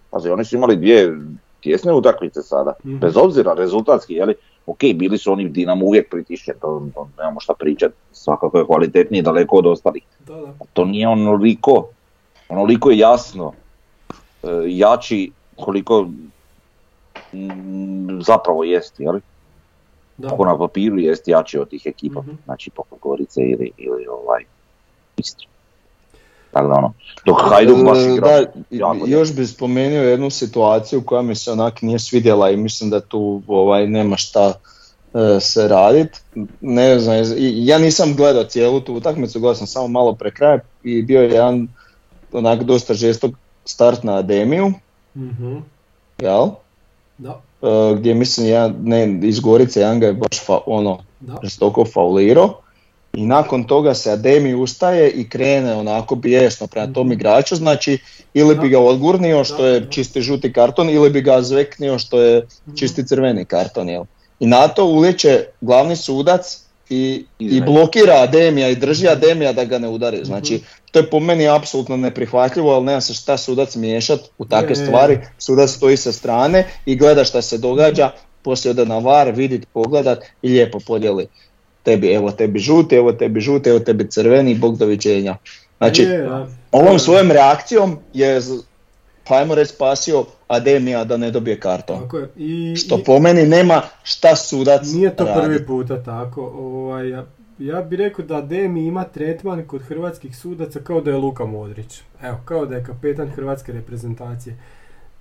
Pazi, oni su imali dvije tjesne utakmice sada, Mhm. bez obzira rezultatski, jeli, ok, bili su oni Dinamo uvijek pritišće, to, to nemamo šta pričati, svakako je kvalitetniji daleko od ostalih. Da, da. To nije onoliko, onoliko je jasno, jači koliko zapravo jest, jeli? da. Ako na papiru jest jači od tih ekipa, Mhm. znači poput Gorice ili, ili ovaj Istre. Tako da ono, dok Hajduk baš E, igra Da, jako još bi spomenuo jednu situaciju koja mi se onak nije svidjela i mislim da tu ovaj, nema šta e, se radit. Ne znam, ja nisam gledao cijelu tu utakmicu, gledao sam samo malo pre kraja i bio je jedan onak dosta žestok start na Ademiju, Mhm. jel? Da, E, gdje mislim ja, ne, iz Gorice jedan ga je baš fa, ono, žestoko faulirao i nakon toga se Ademi ustaje i krene onako bijesno prema tom igraču, znači ili bi ga odgurnio što je čisti žuti karton ili bi ga zveknio što je čisti crveni karton. Jel? I na to ulijeće glavni sudac i, i blokira Ademija i drži Ademija da ga ne udari. Znači, to je po meni apsolutno neprihvatljivo, ali nema se šta sudac miješat u takve stvari. Sudac stoji sa strane i gleda šta se događa, poslije ode na var, vidit, pogledat i lijepo podijeli tebi, evo tebi žuti, evo tebi žuti, evo tebi crveni, bog doviđenja. Znači, ovom svojom reakcijom je, pa ajmo reći, spasio Ademija da ne dobije karton. Tako je. I, Što i- po meni nema šta sudac Nije to radi. prvi puta tako. Ovaj, ja, ja bih rekao da Demi ima tretman kod hrvatskih sudaca kao da je Luka Modrić. Evo, kao da je kapetan hrvatske reprezentacije.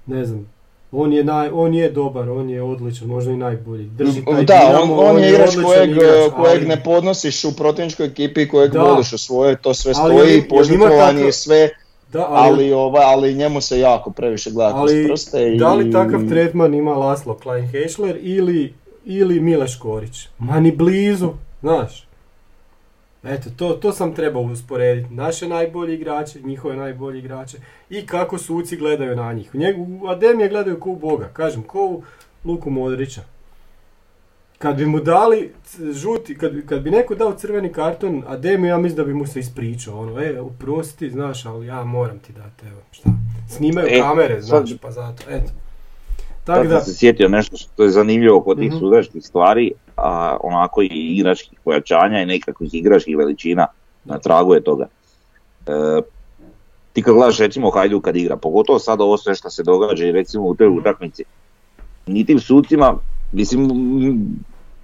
Ne znam, on je, naj, on je dobar, on je odličan, možda i najbolji. Drži taj Da, Dinamo, on, on je igrač kojeg, igrač, kojeg ali- ne podnosiš u protivničkoj ekipi, kojeg Da. voliš u svojoj, to sve stoji, takav- je sve, Da, ali, ali, ovaj, ali njemu se jako previše gleda kroz prste. I... da li takav tretman ima Laslo Klein Hešler ili, ili Mile Škorić? Ma ni blizu, znaš. Eto, to, to sam trebao usporediti. Naše najbolji igrače, njihove najbolji igrače i kako suci gledaju na njih. Njegu, Ademije gledaju ko u Boga, kažem, ko u Luku Modrića. Kad bi mu dali žuti, kad, kad bi neko dao crveni karton Ademiju, ja mislim da bi mu se ispričao. Ono, e, oprosti, znaš, ali ja moram ti dati, evo, šta. Snimaju E, kamere, sad- znaš, pa zato, eto. Tako Sad da, sam se sjetio nešto što je zanimljivo kod tih Mhm. sudačkih stvari, a onako i igračkih pojačanja i nekakvih igračkih veličina na tragu je toga. E, ti kad gledaš recimo Hajduk kad igra, pogotovo sad ovo sve što se događa i recimo u toj utakmici, ni tim sucima, mislim,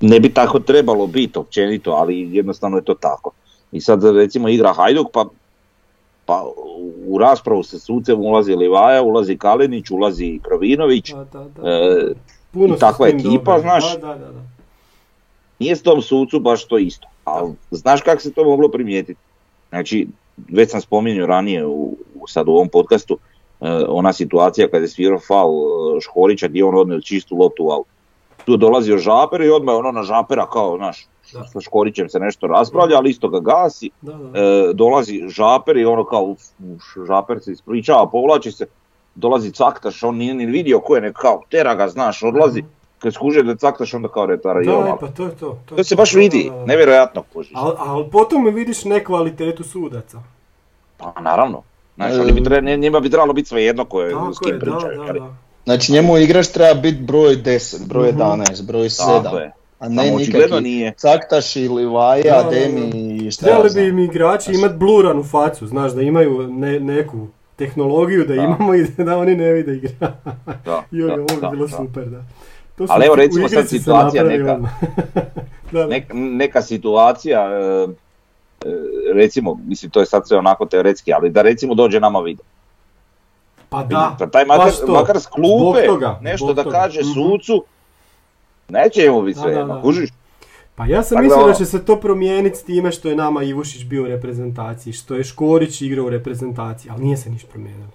ne bi tako trebalo biti općenito, ali jednostavno je to tako. I sad recimo igra Hajduk, pa pa u raspravu sa sucem ulazi Livaja, ulazi Kalinić, ulazi Krovinović, da, da, da. E, Puno takva ekipa, dobri. znaš. Da, da, da, da. nije s tom sucu baš to isto. Ali znaš kako se to moglo primijetiti? Znači, već sam spominjao ranije u, sad u ovom podcastu, e, ona situacija kada je svirao faul e, Škorića gdje je on odnio čistu loptu u aut. Tu dolazio Žaper i odmah je ono na Žapera kao, znaš, sa Škorićem se nešto raspravlja, ali isto ga gasi. Da, da. E, dolazi Žaper i ono kao, uf, uf, Žaper se ispričava, povlači se, dolazi Caktaš, on nije ni vidio ko je, nek kao, tera ga, znaš, odlazi. Kad skuže da je Caktaš, onda kao retara Da, ono, e, pa to je to. to se baš vidi, Da, da, da. nevjerojatno kužiš. Al, al potom vidiš nekvalitetu sudaca. Pa naravno. Znači, oni bi tre, njima bi trebalo biti svejedno ko je, s kim je, da, pričaju. Znači njemu igrač treba biti broj 10, broj Mhm. 11, broj 7, Tako je. a ne Samo očigledno nikakvi nije. Caktaš ili Vaja. Demi i šta ja Trebali bi im igrači imati bluranu facu, znaš, da imaju ne, neku tehnologiju da, Da. imamo i da oni ne vide igra. Da, Joj, da, ovo bi da, bilo da. super, da. To su Ali evo, u recimo sad situacija neka. odmah. da, da. Nek- neka situacija, e, e, recimo, mislim to je sad sve onako teoretski, ali da recimo dođe nama video. Pa da, Da taj makar, baš to. makar s klupe toga, nešto da toga. kaže Mhm. sucu, neće mu biti sve da, jedno, da. kužiš? Pa ja sam mislio da ono- će se to promijeniti s time što je nama Ivušić bio u reprezentaciji, što je Škorić igrao u reprezentaciji, ali nije se ništa promijenilo.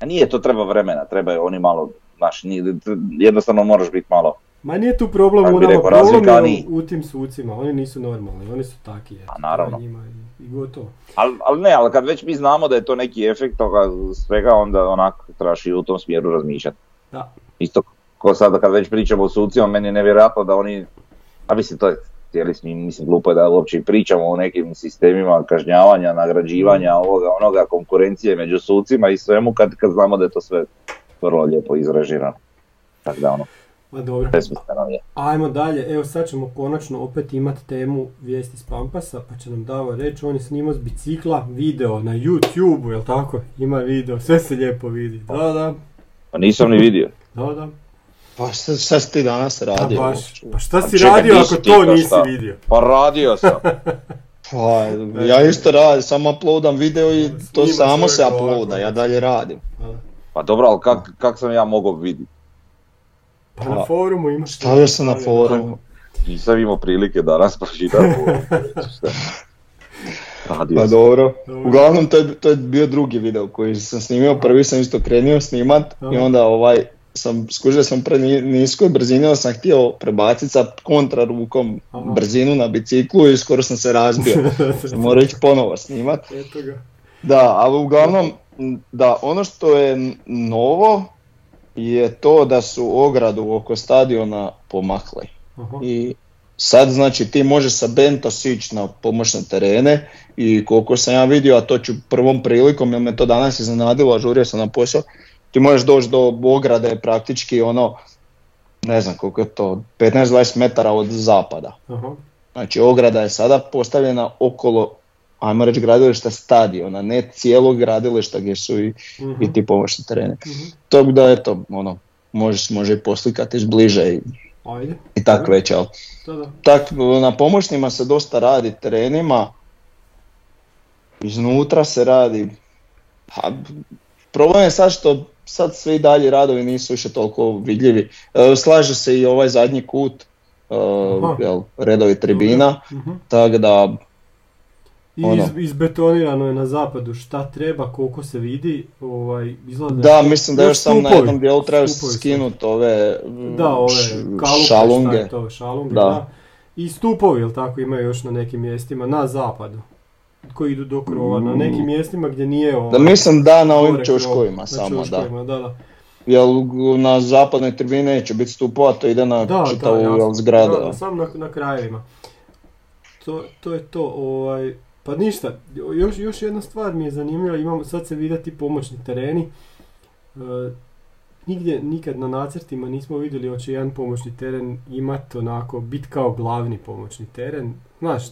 A nije, to treba vremena, treba oni malo, znaš, nije- jednostavno moraš biti malo, Ma nije tu problem u nama, rekao, problem je u, u tim sucima, oni nisu normalni, oni su taki. eto, A, naravno. to je njima i, i gotovo. ali, ali ne, ali kad već mi znamo da je to neki efekt toga svega, onda onako trebaš i u tom smjeru razmišljati. Da. Isto ko sada kad već pričamo o sucima, meni je nevjerojatno da oni, a mislim to je cijeli smo, mislim glupo je da uopće i pričamo o nekim sistemima kažnjavanja, nagrađivanja, ovoga, onoga, konkurencije među sucima i svemu kad, kad znamo da je to sve vrlo lijepo izražirano. Tako da ono, Ma dobro. Ajmo dalje, evo sad ćemo konačno opet imati temu vijesti s Pampasa, pa će nam Davo reći, on je snimao s bicikla video na YouTube, jel tako? Ima video, sve se lijepo vidi. Da, da, Pa nisam ni vidio. da, da. Pa šta, šta si ti danas Pa radio? baš, pa šta Pa si čekaj, radio ako to nisi šta? vidio? Pa radio sam. Pa, ja isto radim, samo uploadam video i to Snima samo se uploada, ja dalje radim. Pa dobro, ali kak, kak sam ja mogao vidjeti? Pa na forumu imaš... Stavio sam na forum. Nisam imao prilike danas pročitati. Radio Pa dobro. Dobro. Uglavnom to je, to je bio drugi video koji sam snimio, prvi sam isto krenio snimat i onda ovaj sam skužio sam pre ni- niskoj brzini, onda sam htio prebaciti sa kontra rukom Aha. brzinu na biciklu i skoro sam se razbio. Sam morao ići ponovo snimat. Eto ga. Da, ali uglavnom, da, ono što je novo je to da su ogradu oko stadiona pomakli. Aha. I sad znači ti možeš sa Bentos ići na pomoćne terene i koliko sam ja vidio, a to ću prvom prilikom jer me to danas iznenadilo, ažurio sam na posao, ti možeš doći do ograde praktički ono, ne znam koliko je to, 15-20 metara od zapada. Aha. Znači ograda je sada postavljena okolo, ajmo reći gradilišta stadiona, ne cijelog gradilišta gdje su i, Mhm. i ti pomoćni tereni. Mhm. Tog da eto, ono, možeš može i poslikati izbliže i, Ajde. i tak već, ali Da, da. tak, na pomoćnima se dosta radi terenima, iznutra se radi, a problem je sad što sad svi dalji radovi nisu više toliko vidljivi. E, slaže se i ovaj zadnji kut, e, Aha. jel, redovi tribina, Mhm. tako da I Ono. iz, izbetonirano je na zapadu šta treba, koliko se vidi, ovaj, izgleda... Da, mislim da još sam na stupovi, jednom dijelu treba skinuti ove Da, ove kalupe, šta šalunge. je to, šalunge, Da. da. I stupovi, jel tako, imaju još na nekim mjestima, na zapadu, koji idu do krova, na nekim mjestima gdje nije ovo... Da mislim da na ovim čuškovima na samo, da. da. da. Jer na zapadnoj tribini neće biti stupova, to ide na Da, čitavu da, jel, zgradu. Da, da, samo na, na krajevima. To, to je to, ovaj, pa ništa, još, još jedna stvar mi je zanimljiva, imamo, sad se vide ti pomoćni tereni, E, nigdje, nikad na nacrtima nismo vidjeli hoće jedan pomoćni teren imat onako, bit kao glavni pomoćni teren, znaš,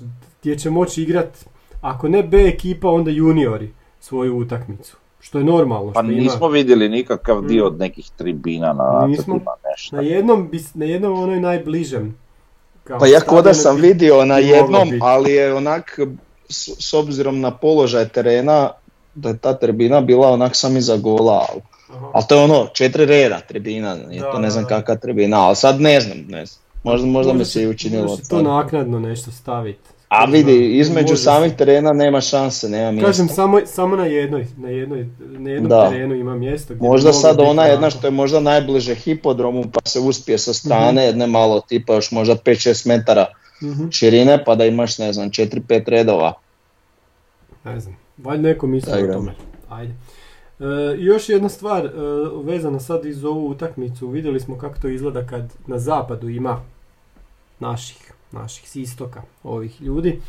gdje će moći igrat, ako ne B ekipa, onda juniori svoju utakmicu, što je normalno. Pa što ima- nismo vidjeli nikakav dio Mm. od nekih tribina na Nismo. nacrtima, nešto. Na jednom, na jednom onoj najbližem. kao Pa ja koda sam vidio na jednom, biti. ali je onak s, s obzirom na položaj terena, da je ta tribina bila onak sam iza gola, ali, ali to je ono četiri reda tribina, Da, to ne znam da, da. kakva tribina, ali sad ne znam, ne znam. Možda, možda mi se i učinilo. može to naknadno nešto staviti. A vidi, između Može samih se. terena nema šanse, nema mjesta. Kažem, samo, samo na jednoj, na jednoj, na jednom Da. terenu ima mjesto gdje Možda sad ona jedna što je možda najbliže hipodromu pa se uspije sa strane Mhm. jedne malo tipa još možda 5-6 metara Mhm, širine pa da imaš ne znam 4-5 redova. Ne znam, valjda neko misli o tome. Ajde. E, još jedna stvar, e, vezana sad iz ovu utakmicu, vidjeli smo kako to izgleda kad na zapadu ima naših, naših s istoka, ovih ljudi.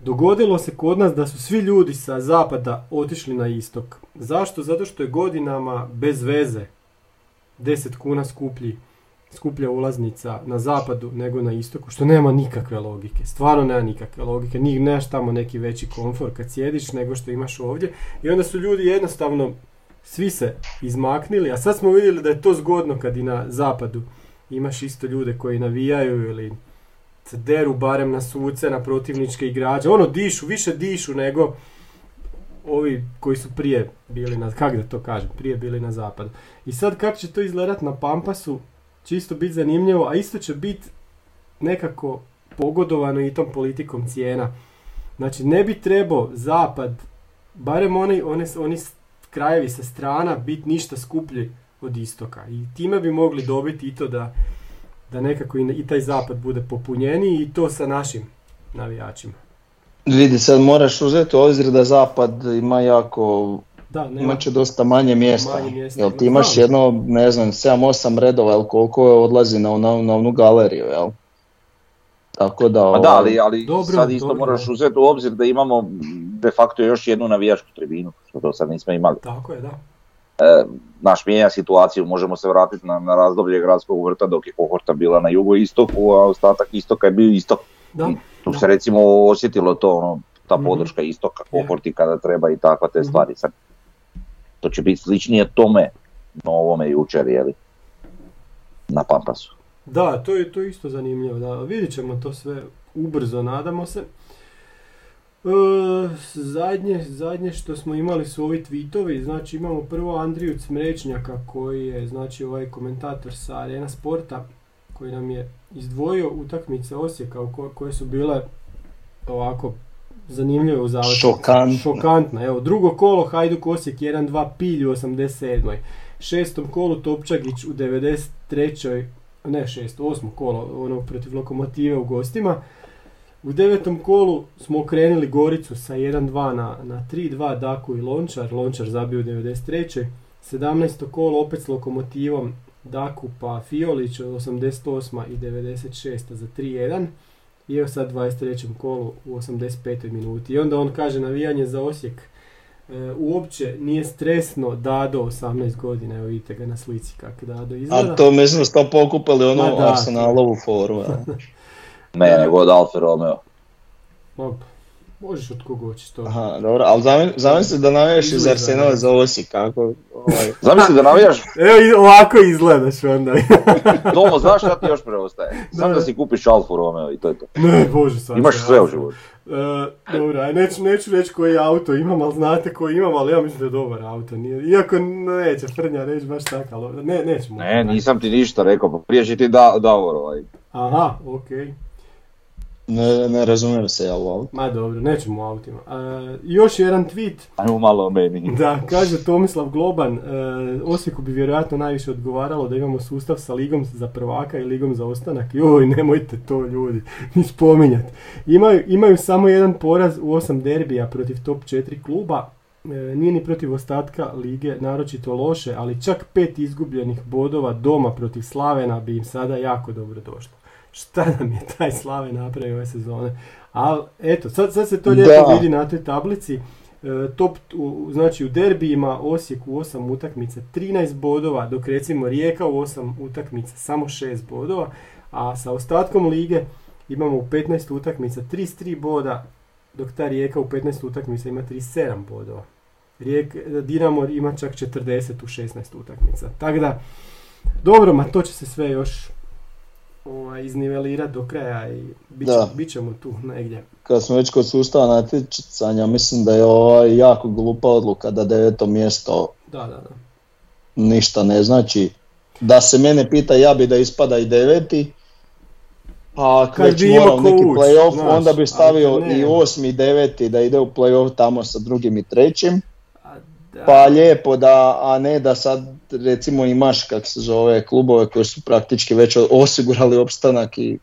Dogodilo se kod nas da su svi ljudi sa zapada otišli na istok. Zašto? Zato što je godinama bez veze 10 kuna skuplji, skuplja ulaznica na zapadu nego na istoku, što nema nikakve logike. Stvarno nema nikakve logike. Ni nemaš tamo neki veći komfor kad sjediš nego što imaš ovdje. I onda su ljudi jednostavno svi se izmaknili, a sad smo vidjeli da je to zgodno kad i na zapadu imaš isto ljude koji navijaju ili se deru barem na suce, na protivničke igrače. Ono dišu, više dišu nego ovi koji su prije bili na, kak da to kažem, prije bili na zapadu. I sad kako će to izgledat na Pampasu, će isto biti zanimljivo, a isto će biti nekako pogodovano i tom politikom cijena. Znači ne bi trebao zapad, barem oni, oni, oni krajevi sa strana, biti ništa skuplji od istoka. I time bi mogli dobiti i to da, da nekako i, i taj zapad bude popunjeniji i to sa našim navijačima. Vidi, sad moraš uzeti u obzir da zapad ima jako, Da, nema, imat će dosta manje mjesta. Manje mjesta, Jel ti ima. imaš jedno, ne znam, 7-8 redova, jel koliko je odlazi na, na, na onu galeriju, jel? Tako da... Pa da, ovaj, ali, ali Dobro, sad isto dobro. moraš uzeti u obzir da imamo de facto još jednu navijačku tribinu, što do sad nismo imali. Tako je, da. e, naš mijenja situaciju, možemo se vratiti na, na razdoblje gradskog vrta dok je kohorta bila na jugoistoku, a ostatak istoka je bio istok. Da, I tu da. se recimo osjetilo to, ono, ta Mhm. podrška istoka, kohorti kada treba i takva te Mhm. stvari. Sad, to će biti sličnije tome na ovome jučer, jeli, na Pampasu. Da, to je to isto zanimljivo. Da. Vidjet ćemo to sve ubrzo, nadamo se. E, zadnje, zadnje što smo imali su ovi tweetovi, znači imamo prvo Andriju Cmrečnjaka koji je znači ovaj komentator sa Arena Sporta koji nam je izdvojio utakmice Osijeka koje su bile ovako zanimljive u završnici. Šokantne. Šokantna. Evo, drugo kolo Hajduk Osijek 1-2 Pilj u 87. Šestom kolu Topčagić u 93. Ne šest, osmo kolo ono protiv Lokomotive u gostima. U devetom kolu smo okrenuli Goricu sa 1-2 na, na 3-2 Daku i Lončar. Lončar zabio u 93. 17. kolo opet s Lokomotivom Daku pa Fiolić od 88. i 96. za 3-1. I evo sad 23. kolu u 85. minuti. I onda on kaže navijanje za Osijek e, uopće nije stresno Dado 18 godina, evo vidite ga na slici kako Dado izgleda. A to mislim da ste to pokupili ono Ma da. Arsenalovu foru. Ne, nego od Alfa Romeo. Ma, možeš od koga hoćeš to. Aha, dobro, ali zamisli, zamisli da navijaš iz Arsenala da. za Osijek, kako, ovaj, Zamisli da navijaš Evo ovako izgledaš onda. Tomo, znaš šta ti još preostaje? Samo Da. da si kupiš Alfa Romeo i to je to. ne, bože sad. Imaš sve u životu. E, dobro, aj neću, neću reći koji auto imam, ali znate koji imam, ali ja mislim da je dobar auto. Nije, iako neće Frnja reći baš tako, ali ne, nećemo. Ne, nisam ti ništa rekao, pa prije će ti da, Davor ovaj. Aha, okej. Ne, ne razumijem se ja u auto. Ma dobro, nećemo o autima. E, još jedan tweet Ajmo malo o meni. Da, kaže Tomislav Globan, e, Osijeku bi vjerojatno najviše odgovaralo da imamo sustav sa ligom za prvaka i ligom za ostanak. Joj, nemojte to ljudi, ni spominjati. Imaju, imaju samo jedan poraz u osam derbija protiv top 4 kluba. E, nije ni protiv ostatka lige naročito loše, ali čak pet izgubljenih bodova doma protiv Slavena bi im sada jako dobro došlo. Šta nam je taj Slaven napravio ove sezone? Ali eto, sad, sad se to lijepo Da. vidi na toj tablici. E, top, u, znači u derbijima Osijek u 8 utakmica 13 bodova, dok recimo Rijeka u 8 utakmica samo 6 bodova, a sa ostatkom lige imamo u 15 utakmica 33 boda, dok ta Rijeka u 15 utakmica ima 37 bodova. Rijek, Dinamo ima čak 40 u 16 utakmica. Tako da, dobro, ma to će se sve još ovaj, iznivelirati do kraja i bit, će- Da. bit ćemo tu negdje. Kad smo već kod sustava natjecanja, mislim da je ovaj jako glupa odluka da deveto mjesto Da, da, da. ništa ne znači. Da se mene pita, ja bi da ispada i deveti. A ako Kad već bi imao morao ko neki playoff, znaš, onda bi stavio ne. i osmi i deveti da ide u playoff tamo sa drugim i trećim. Pa lijepo da, a ne da sad recimo imaš kak se zove klubove koji su praktički već osigurali opstanak i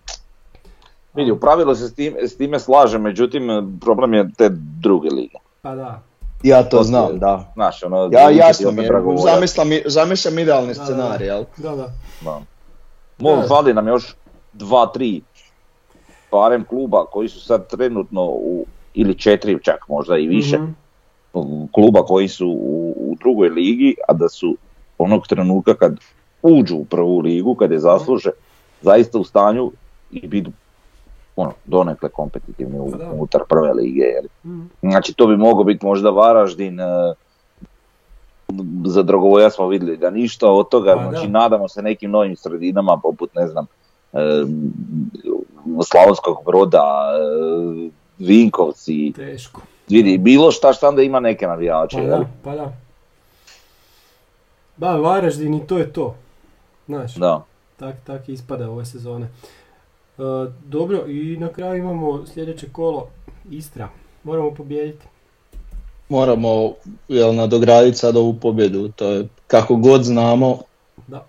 Vidi, u pravilu se s, tim, s time slažem, međutim problem je te druge lige. Pa da. ja to To znam, je- da. Znaš, ono, Ja jasno mi je, zamislam, zamišljam idealni Da, scenarij, jel? Da, da. Da. Fali nam još dva, tri barem kluba koji su sad trenutno u, ili četiri čak možda i više, Mhm. Kluba koji su u, u drugoj ligi, a da su onog trenutka kad uđu u prvu ligu, kad je zasluže, zaista u stanju i biti ono, donekle kompetitivni Pa unutar prve lige. Jel? Mhm. Znači to bi mogao biti možda Varaždin, e, za Dragovoja smo vidjeli da ništa od toga, Pa znači da. nadamo se nekim novim sredinama poput ne znam e, Slavonskog broda, e, Vinkovci, Teško. Vidi bilo šta šta onda ima neke navijače. Pa da, pa da. Da, Varaždin i to je to. Znaš, Da. tak, tak ispada ove sezone. E, dobro, i na kraju imamo sljedeće kolo Istra. Moramo pobijediti. Moramo jel, nadograditi sad ovu pobjedu, to je kako god znamo, Da.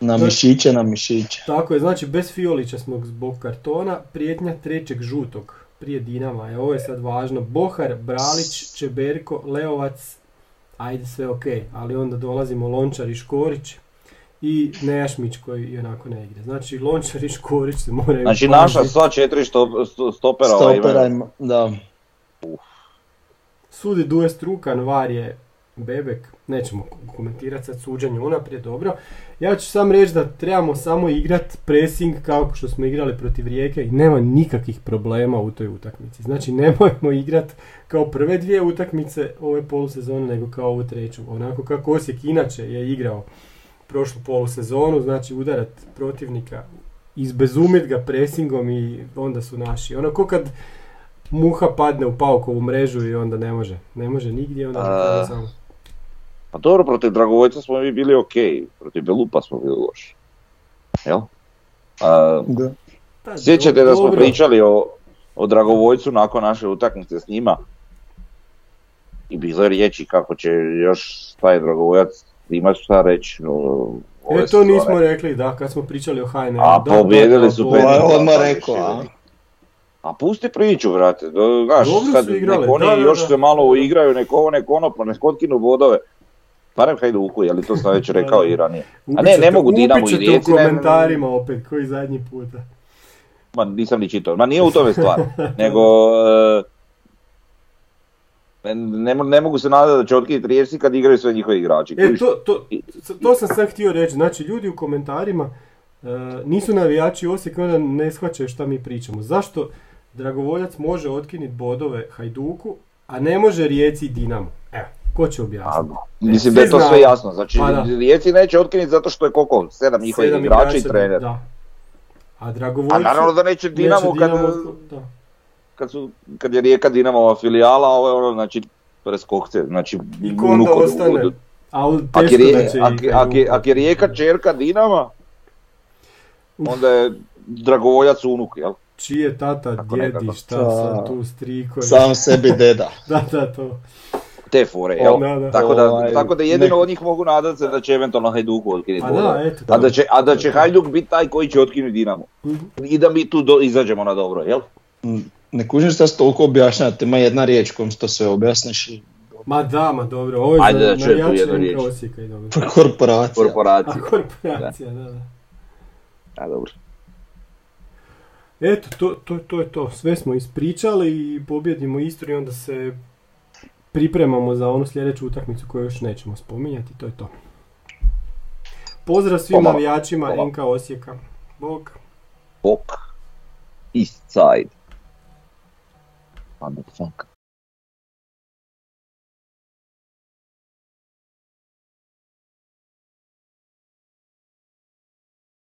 na To je- mišiće, na mišiće. Tako je, znači bez Fiolića smo zbog kartona, prijetnja trećeg žutog prije Dinama. E, ovo je sad važno. Bohar, Bralić, Čeberko, Leovac, ajde sve ok, ali onda dolazimo Lončar i Škorić i Nejašmić koji i onako ne igra. Znači Lončar i Škorić se moraju Znači naša sva četiri što, sto- stopera, ovaj Stopera imaju- ima- da. Sudi Duje Strukan, VAR je Bebek, nećemo komentirati sad suđenje unaprijed, dobro. Ja ću sam reći da trebamo samo igrat pressing kao što smo igrali protiv Rijeke i nema nikakvih problema u toj utakmici. Znači nemojmo igrat kao prve dvije utakmice ove polusezone nego kao ovu treću. Onako kako Osijek inače je igrao prošlu polusezonu, znači udarat protivnika, izbezumit ga presingom i onda su naši. Ono ko kad muha padne u paukovu mrežu i onda ne može. Ne može nigdje, onda A, samo. Pa dobro, protiv Dragovojca smo mi bili ok, protiv Belupa smo bili loši. Jel? A, Da. Pa, sjećate da smo dobro. pričali o, o Dragovojcu nakon naše utakmice s njima? I bilo je riječi kako će još taj Dragovojac imati šta reći. o- ove E, to nismo rekli, da, kad smo pričali o HNL. A da, da, su pet- Pedro, odmah pa rekao, a? A pusti priču, brate. Do- Znaš, Dobro sad su igrali, nek oni da, da, još da. se malo uigraju, nek ovo, nek ono, pa nek otkinu bodove. Barem Hajduku, je li to sam već rekao i ranije. A ne, ne mogu Dinamo i Rijeci. u komentarima opet, koji zadnji puta. Ma nisam ni čitao. Ma nije u tome stvar. nego... e, ne, ne mogu se nadati da će otkinuti Rijeci kad igraju sve njihovi igrači. E, to, to, to sam sad htio reći, znači ljudi u komentarima e, nisu navijači Osijeka i onda ne shvaćaju šta mi pričamo. Zašto Dragovoljac može otkinuti bodove Hajduku, a ne može Rijeci i Dinamo? Ko će A, objasniti? mislim da je to sve jasno. Znači, Pa. Rijeci neće otkinuti zato što je koliko? Sedam njihovih igrača i trener. Da. A A Dragovoljcu... naravno da neće Dinamo, neće kad, Dinamo- da. kad, su, kad je Rijeka Dinamova filijala, a ovo je ono, znači, preskokce, znači, I ko onda ostane? Ako je, Rijeka čerka Dinama, onda je Dragovoljac unuk, jel? Čiji je tata, djedi, nekako. šta sad tu strikovi. Sam sebi deda. Da, da, to. Te fore, jel? Da, da. Tako, da, Ovaj, tako da jedino nek- od njih mogu nadat se da će eventualno Hajduku otkinuti Pa da. A da će, a da će Hajduk biti taj koji će otkinuti Dinamo. Mhm. I da mi tu do, izađemo na dobro, jel? Ne kužim šta se toliko objašnjavate, ima jedna riječ kojom to sve objasniš i Ma da, ma dobro, ovo je Ajde za da čujem tu jednu riječ. Osijeka i dobro. korporacija. A Korporacija. korporacija, da, da. A, dobro. Eto, to, to, to je to. Sve smo ispričali i pobjedimo Istru i onda se pripremamo za onu sljedeću utakmicu koju još nećemo spominjati. To je to. Pozdrav svim navijačima. NK Osijeka. Bog. Bok. East side. Motherfucker.